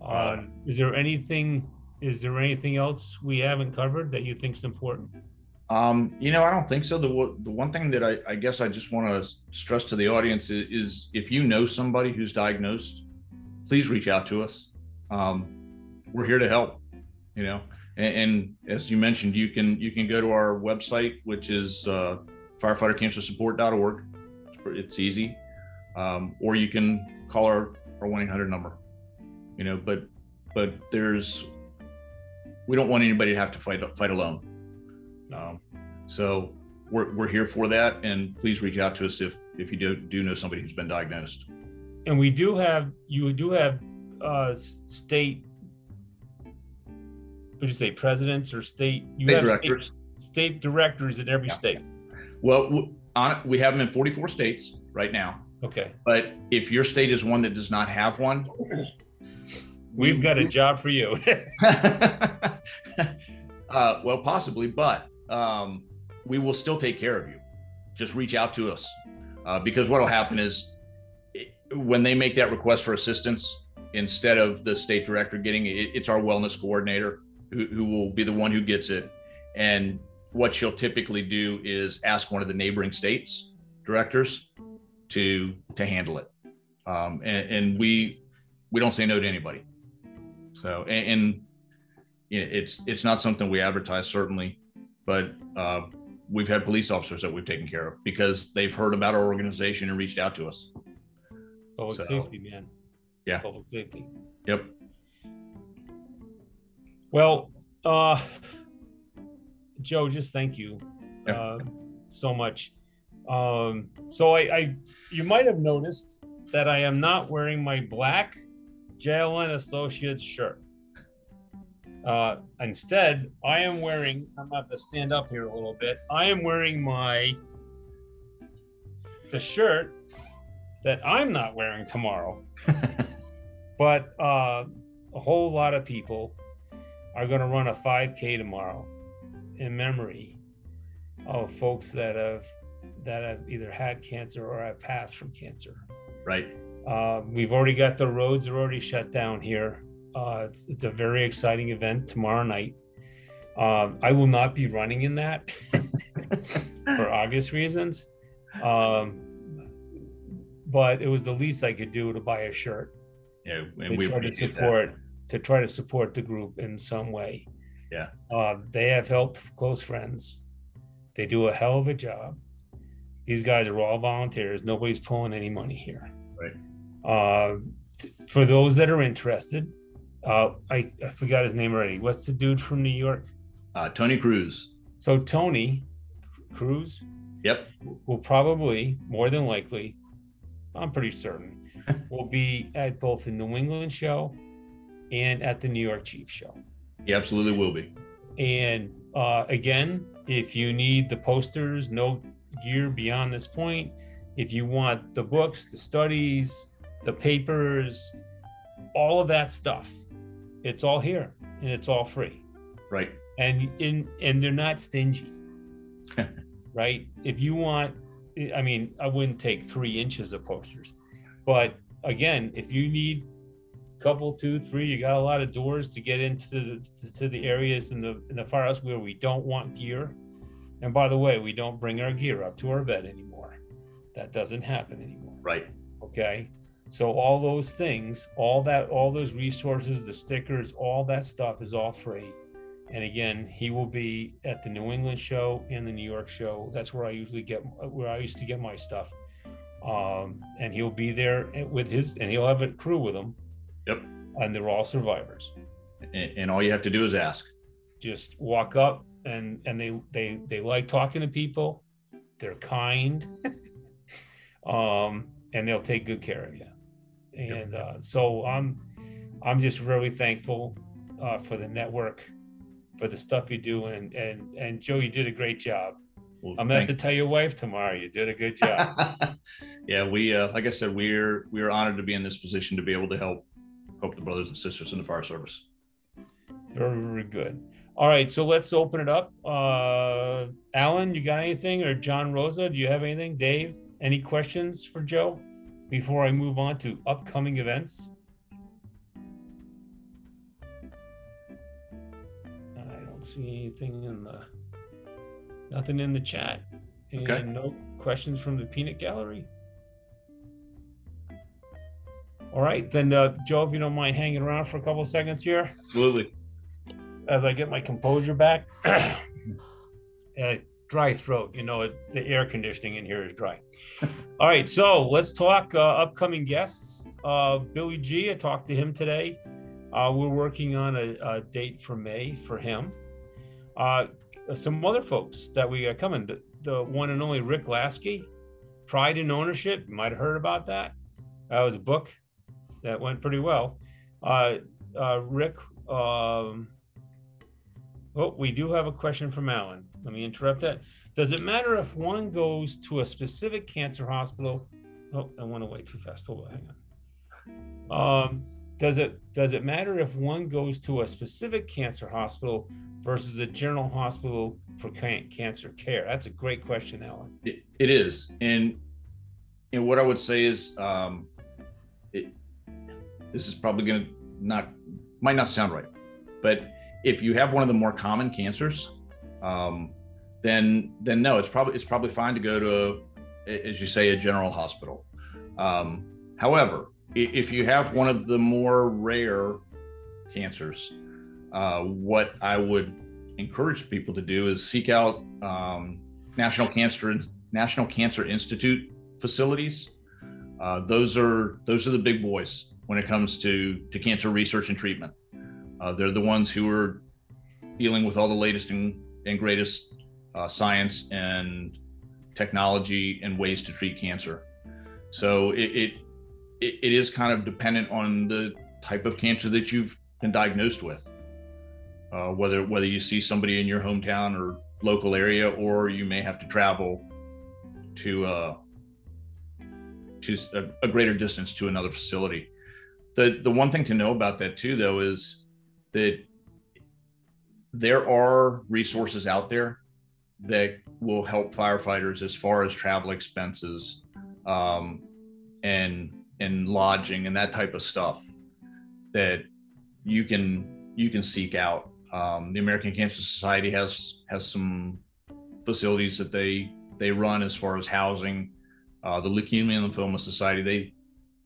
A: Uh, um, is there anything? Is there anything else we haven't covered that you think is important?
B: Um, you know, I don't think so. The the one thing that I, I guess I just want to stress to the audience is, is, if you know somebody who's diagnosed, please reach out to us. Um, we're here to help. You know, and, and, as you mentioned, you can you can go to our website, which is uh, firefightercancersupport.org. It's easy, um, or you can call our our one eight hundred number. You know, but but there's we don't want anybody to have to fight fight alone um, so we're, we're here for that. And please reach out to us if, if you do, do know somebody who's been diagnosed.
A: And we do have, you do have uh, state, would you say presidents or state? You
B: state
A: have
B: directors.
A: State, state directors in every yeah. state.
B: Well, on, we have them in 44 states right now.
A: Okay.
B: But if your state is one that does not have one,
A: we've got a job for you.
B: uh, well, possibly, but um, we will still take care of you. Just reach out to us uh, because what will happen is when they make that request for assistance, instead of the state director getting it, it's our wellness coordinator who, who will be the one who gets it. And what she'll typically do is ask one of the neighboring states directors to to handle it. Um, and, and, we we don't say no to anybody. So and, and it's it's not something we advertise certainly, but uh, we've had police officers that we've taken care of because they've heard about our organization and reached out to us.
A: Public so, safety, man.
B: Yeah.
A: Public safety.
B: Yep.
A: Well, uh, Joe, just thank you uh, so much. Um, so I, I, you might have noticed that I am not wearing my black JLN Associates shirt. Uh, instead, I am wearing, I'm going to have to stand up here a little bit. I am wearing my, the shirt that I'm not wearing tomorrow. but uh, a whole lot of people are going to run a 5K tomorrow in memory of folks that have that have either had cancer or have passed from cancer.
B: Right.
A: Uh, we've already got the roads are already shut down here. Uh, it's, it's a very exciting event tomorrow night. Um, I will not be running in that for obvious reasons. Um, but it was the least I could do to buy a shirt.
B: Yeah, and we
A: try to support to try to support the group in some way.
B: Yeah.
A: Uh, they have helped close friends. They do a hell of a job. These guys are all volunteers. Nobody's pulling any money here.
B: Right.
A: Uh, t- for those that are interested, uh, I, I forgot his name already. What's the dude from New York?
B: Uh, Tony Cruz.
A: So Tony Cruz
B: Yep.
A: will probably, more than likely, I'm pretty certain, will be at both the New England show and at the New York Chiefs show.
B: He absolutely will be.
A: And uh, again, if you need the posters, no gear beyond this point, if you want the books, the studies, the papers, all of that stuff, it's all here and it's all free.
B: Right.
A: And in and they're not stingy. right? If you want, I mean, I wouldn't take three inches of posters, but again, if you need couple, two, three, you got a lot of doors to get into the to the areas in the in the firehouse where we don't want gear. And by the way, we don't bring our gear up to our bed anymore. That doesn't happen anymore.
B: Right.
A: Okay. So all those things, all that, all those resources, the stickers, all that stuff is all free. And again, he will be at the New England show and the New York show. That's where I usually get where I used to get my stuff. Um, and he'll be there with his and he'll have a crew with him.
B: Yep.
A: And they're all survivors.
B: And, and all you have to do is ask.
A: Just walk up and and they they they like talking to people. They're kind. um, and they'll take good care of you. And uh, so I'm I'm just really thankful uh, for the network, for the stuff you do, and and and Joe, you did a great job.
B: Well,
A: I'm gonna have to tell your wife tomorrow. You did a good job.
B: yeah, we uh, like I said, we're we're honored to be in this position to be able to help help the brothers and sisters in the fire service.
A: very very good. All right, so let's open it up. Uh, Alan, you got anything, or John Rosa, do you have anything? Dave, any questions for Joe before I move on to upcoming events? I don't see anything in the nothing in the chat. And
B: Okay.
A: no questions from the peanut gallery. All right, then uh, Joe, if you don't mind hanging around for a couple of seconds here
B: Absolutely.
A: as I get my composure back. uh, dry throat, you know, it- the air conditioning in here is dry. All right, so let's talk uh, upcoming guests. Uh, Billy G, I talked to him today. Uh, we're working on a, a date for May for him. Uh, some other folks that we got coming. The, the one and only Rick Lasky, Pride and Ownership. You might have heard about that. That was a book that went pretty well. Uh, uh, Rick, um, Oh, we do have a question from Alan. Let me interrupt that. Does it matter if one goes to a specific cancer hospital? Oh, I went away too fast. Hold on, hang on. Um, does it does it matter if one goes to a specific cancer hospital versus a general hospital for can- cancer care? That's a great question, Alan.
B: It, it is, and and what I would say is, um, this is probably going to not might not sound right, but if you have one of the more common cancers, um, then then no, it's probably it's probably fine to go to, a, as you say, a general hospital. Um, however, if you have one of the more rare cancers, uh, what I would encourage people to do is seek out um, National Cancer National Cancer Institute facilities. Uh, those are those are the big boys when it comes to to cancer research and treatment. Uh, they're the ones who are dealing with all the latest and, and greatest uh, science and technology and ways to treat cancer. So it, it it is kind of dependent on the type of cancer that you've been diagnosed with. Uh, whether whether you see somebody in your hometown or local area, or you may have to travel to uh, to a, a greater distance to another facility. The the one thing to know about that too, though, is that there are resources out there that will help firefighters as far as travel expenses um, and and lodging and that type of stuff that you can you can seek out. Um, the American Cancer Society has has some facilities that they they run as far as housing. Uh, the Leukemia and Lymphoma Society they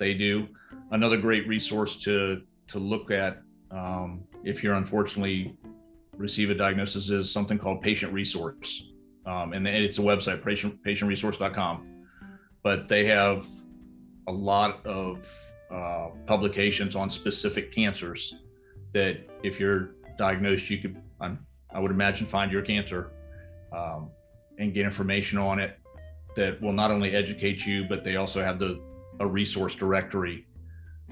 B: they do. Another great resource to to look at um, if you're unfortunately receive a diagnosis is something called Patient Resource, um, and it's a website patient patientresource.com. But they have a lot of uh, publications on specific cancers that if you're diagnosed, you could, I'm, i would imagine, find your cancer um, and get information on it that will not only educate you, but they also have the a resource directory.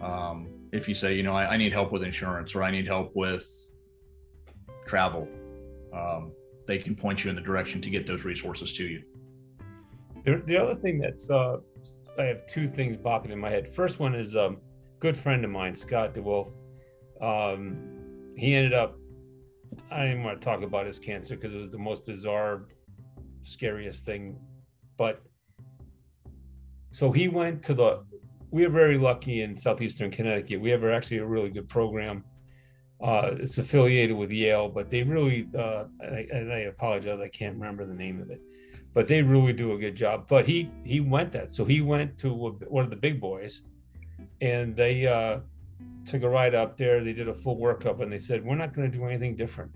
B: Um, if you say, you know, I, I, need help with insurance or I need help with travel, um, they can point you in the direction to get those resources to you.
A: The, the other thing that's uh, I have two things popping in my head. First one is a um, good friend of mine, Scott DeWolf. Um, he ended up. I even want to talk about his cancer because it was the most bizarre, scariest thing. But so he went to the. We are very lucky in southeastern Connecticut. We have actually a really good program. Uh, it's affiliated with Yale, but they really. Uh, and, I, and I apologize, I can't remember the name of it but they really do a good job. But he he went that, so he went to one of the big boys, and they uh, took a ride up there. They did a full workup, and they said, "We're not going to do anything different.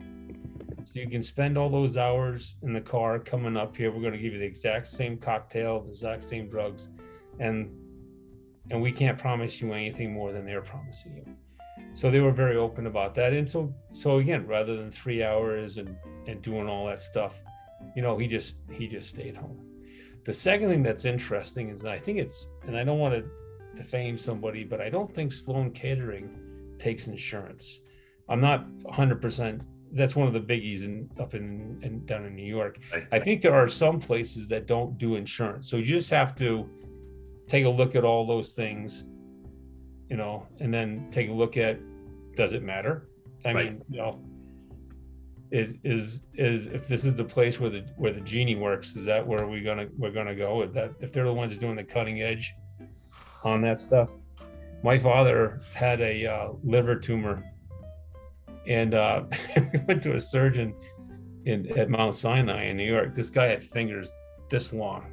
A: So you can spend all those hours in the car coming up here. We're going to give you the exact same cocktail, the exact same drugs, and and we can't promise you anything more than they're promising you." So they were very open about that, and so so again, rather than three hours and and doing all that stuff you know, he just he just stayed home. The second thing that's interesting is that I think it's, and I don't want to defame somebody, but I don't think Sloan Kettering takes insurance. I'm not 100%. That's one of the biggies in up in, in down in New York. I think there are some places that don't do insurance. So you just have to take a look at all those things, you know, and then take a look at does it matter? I right. mean, you know, is is is if this is the place where the where the genie works is that where we gonna we're gonna go with that if they're the ones doing the cutting edge on that stuff my father had a uh, liver tumor and uh, we went to a surgeon in at mount sinai in new york this guy had fingers this long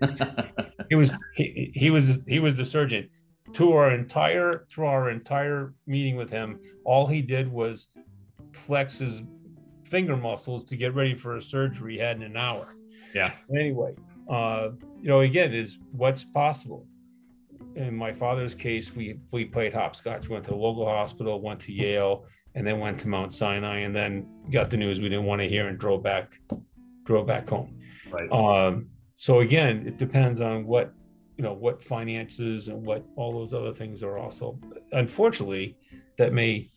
A: he was he, he was he was the surgeon to our entire through our entire meeting with him all he did was flex his finger muscles to get ready for a surgery he had in an hour.
B: Yeah.
A: Anyway, uh, you know, again, is what's possible. In my father's case, we we played hopscotch. Went to local hospital, went to Yale, and then went to Mount Sinai, and then got the news we didn't want to hear and drove back, drove back home.
B: Right.
A: Um, so again, it depends on what you know, what finances and what all those other things are also. Unfortunately, that may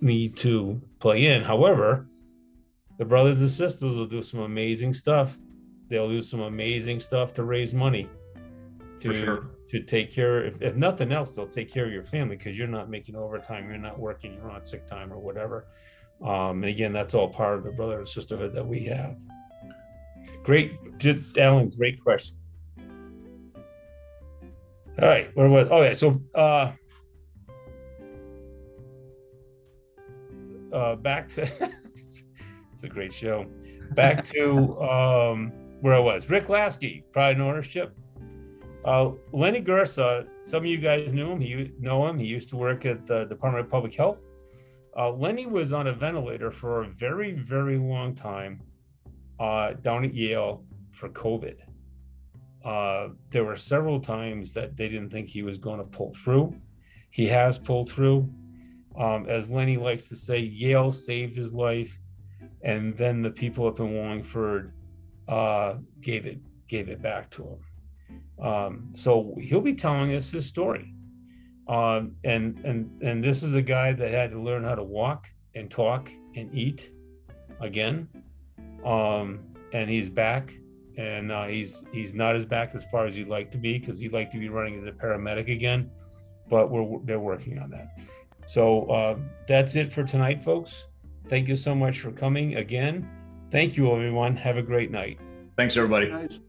A: need to play in. However, the brothers and sisters will do some amazing stuff. They'll do some amazing stuff to raise money to sure. To take care. If, if nothing else, they'll take care of your family because you're not making overtime, you're not working, you're on sick time or whatever. Um, and again, that's all part of the brother and sisterhood that we have. Great, just, Alan. Great question. All right, where was? Oh yeah, so uh, uh, back to It's a great show. Back to um, where I was. Rick Lasky, Pride and Ownership. Uh, Lenny Gersa, some of you guys knew him. He know him. He used to work at the Department of Public Health. Uh, Lenny was on a ventilator for a very, very long time uh, down at Yale for COVID. Uh, there were several times that they didn't think he was going to pull through. He has pulled through. Um, as Lenny likes to say, Yale saved his life and then the people up in Wallingford uh, gave it gave it back to him. Um, so he'll be telling us his story, um, and and and this is a guy that had to learn how to walk and talk and eat again, um, and he's back and uh, he's he's not as back as far as he'd like to be because he'd like to be running as a paramedic again. But we're they're working on that. So uh, that's it for tonight, folks. Thank you so much for coming again. Thank you, everyone. Have a great night.
B: Thanks, everybody.
C: Guys.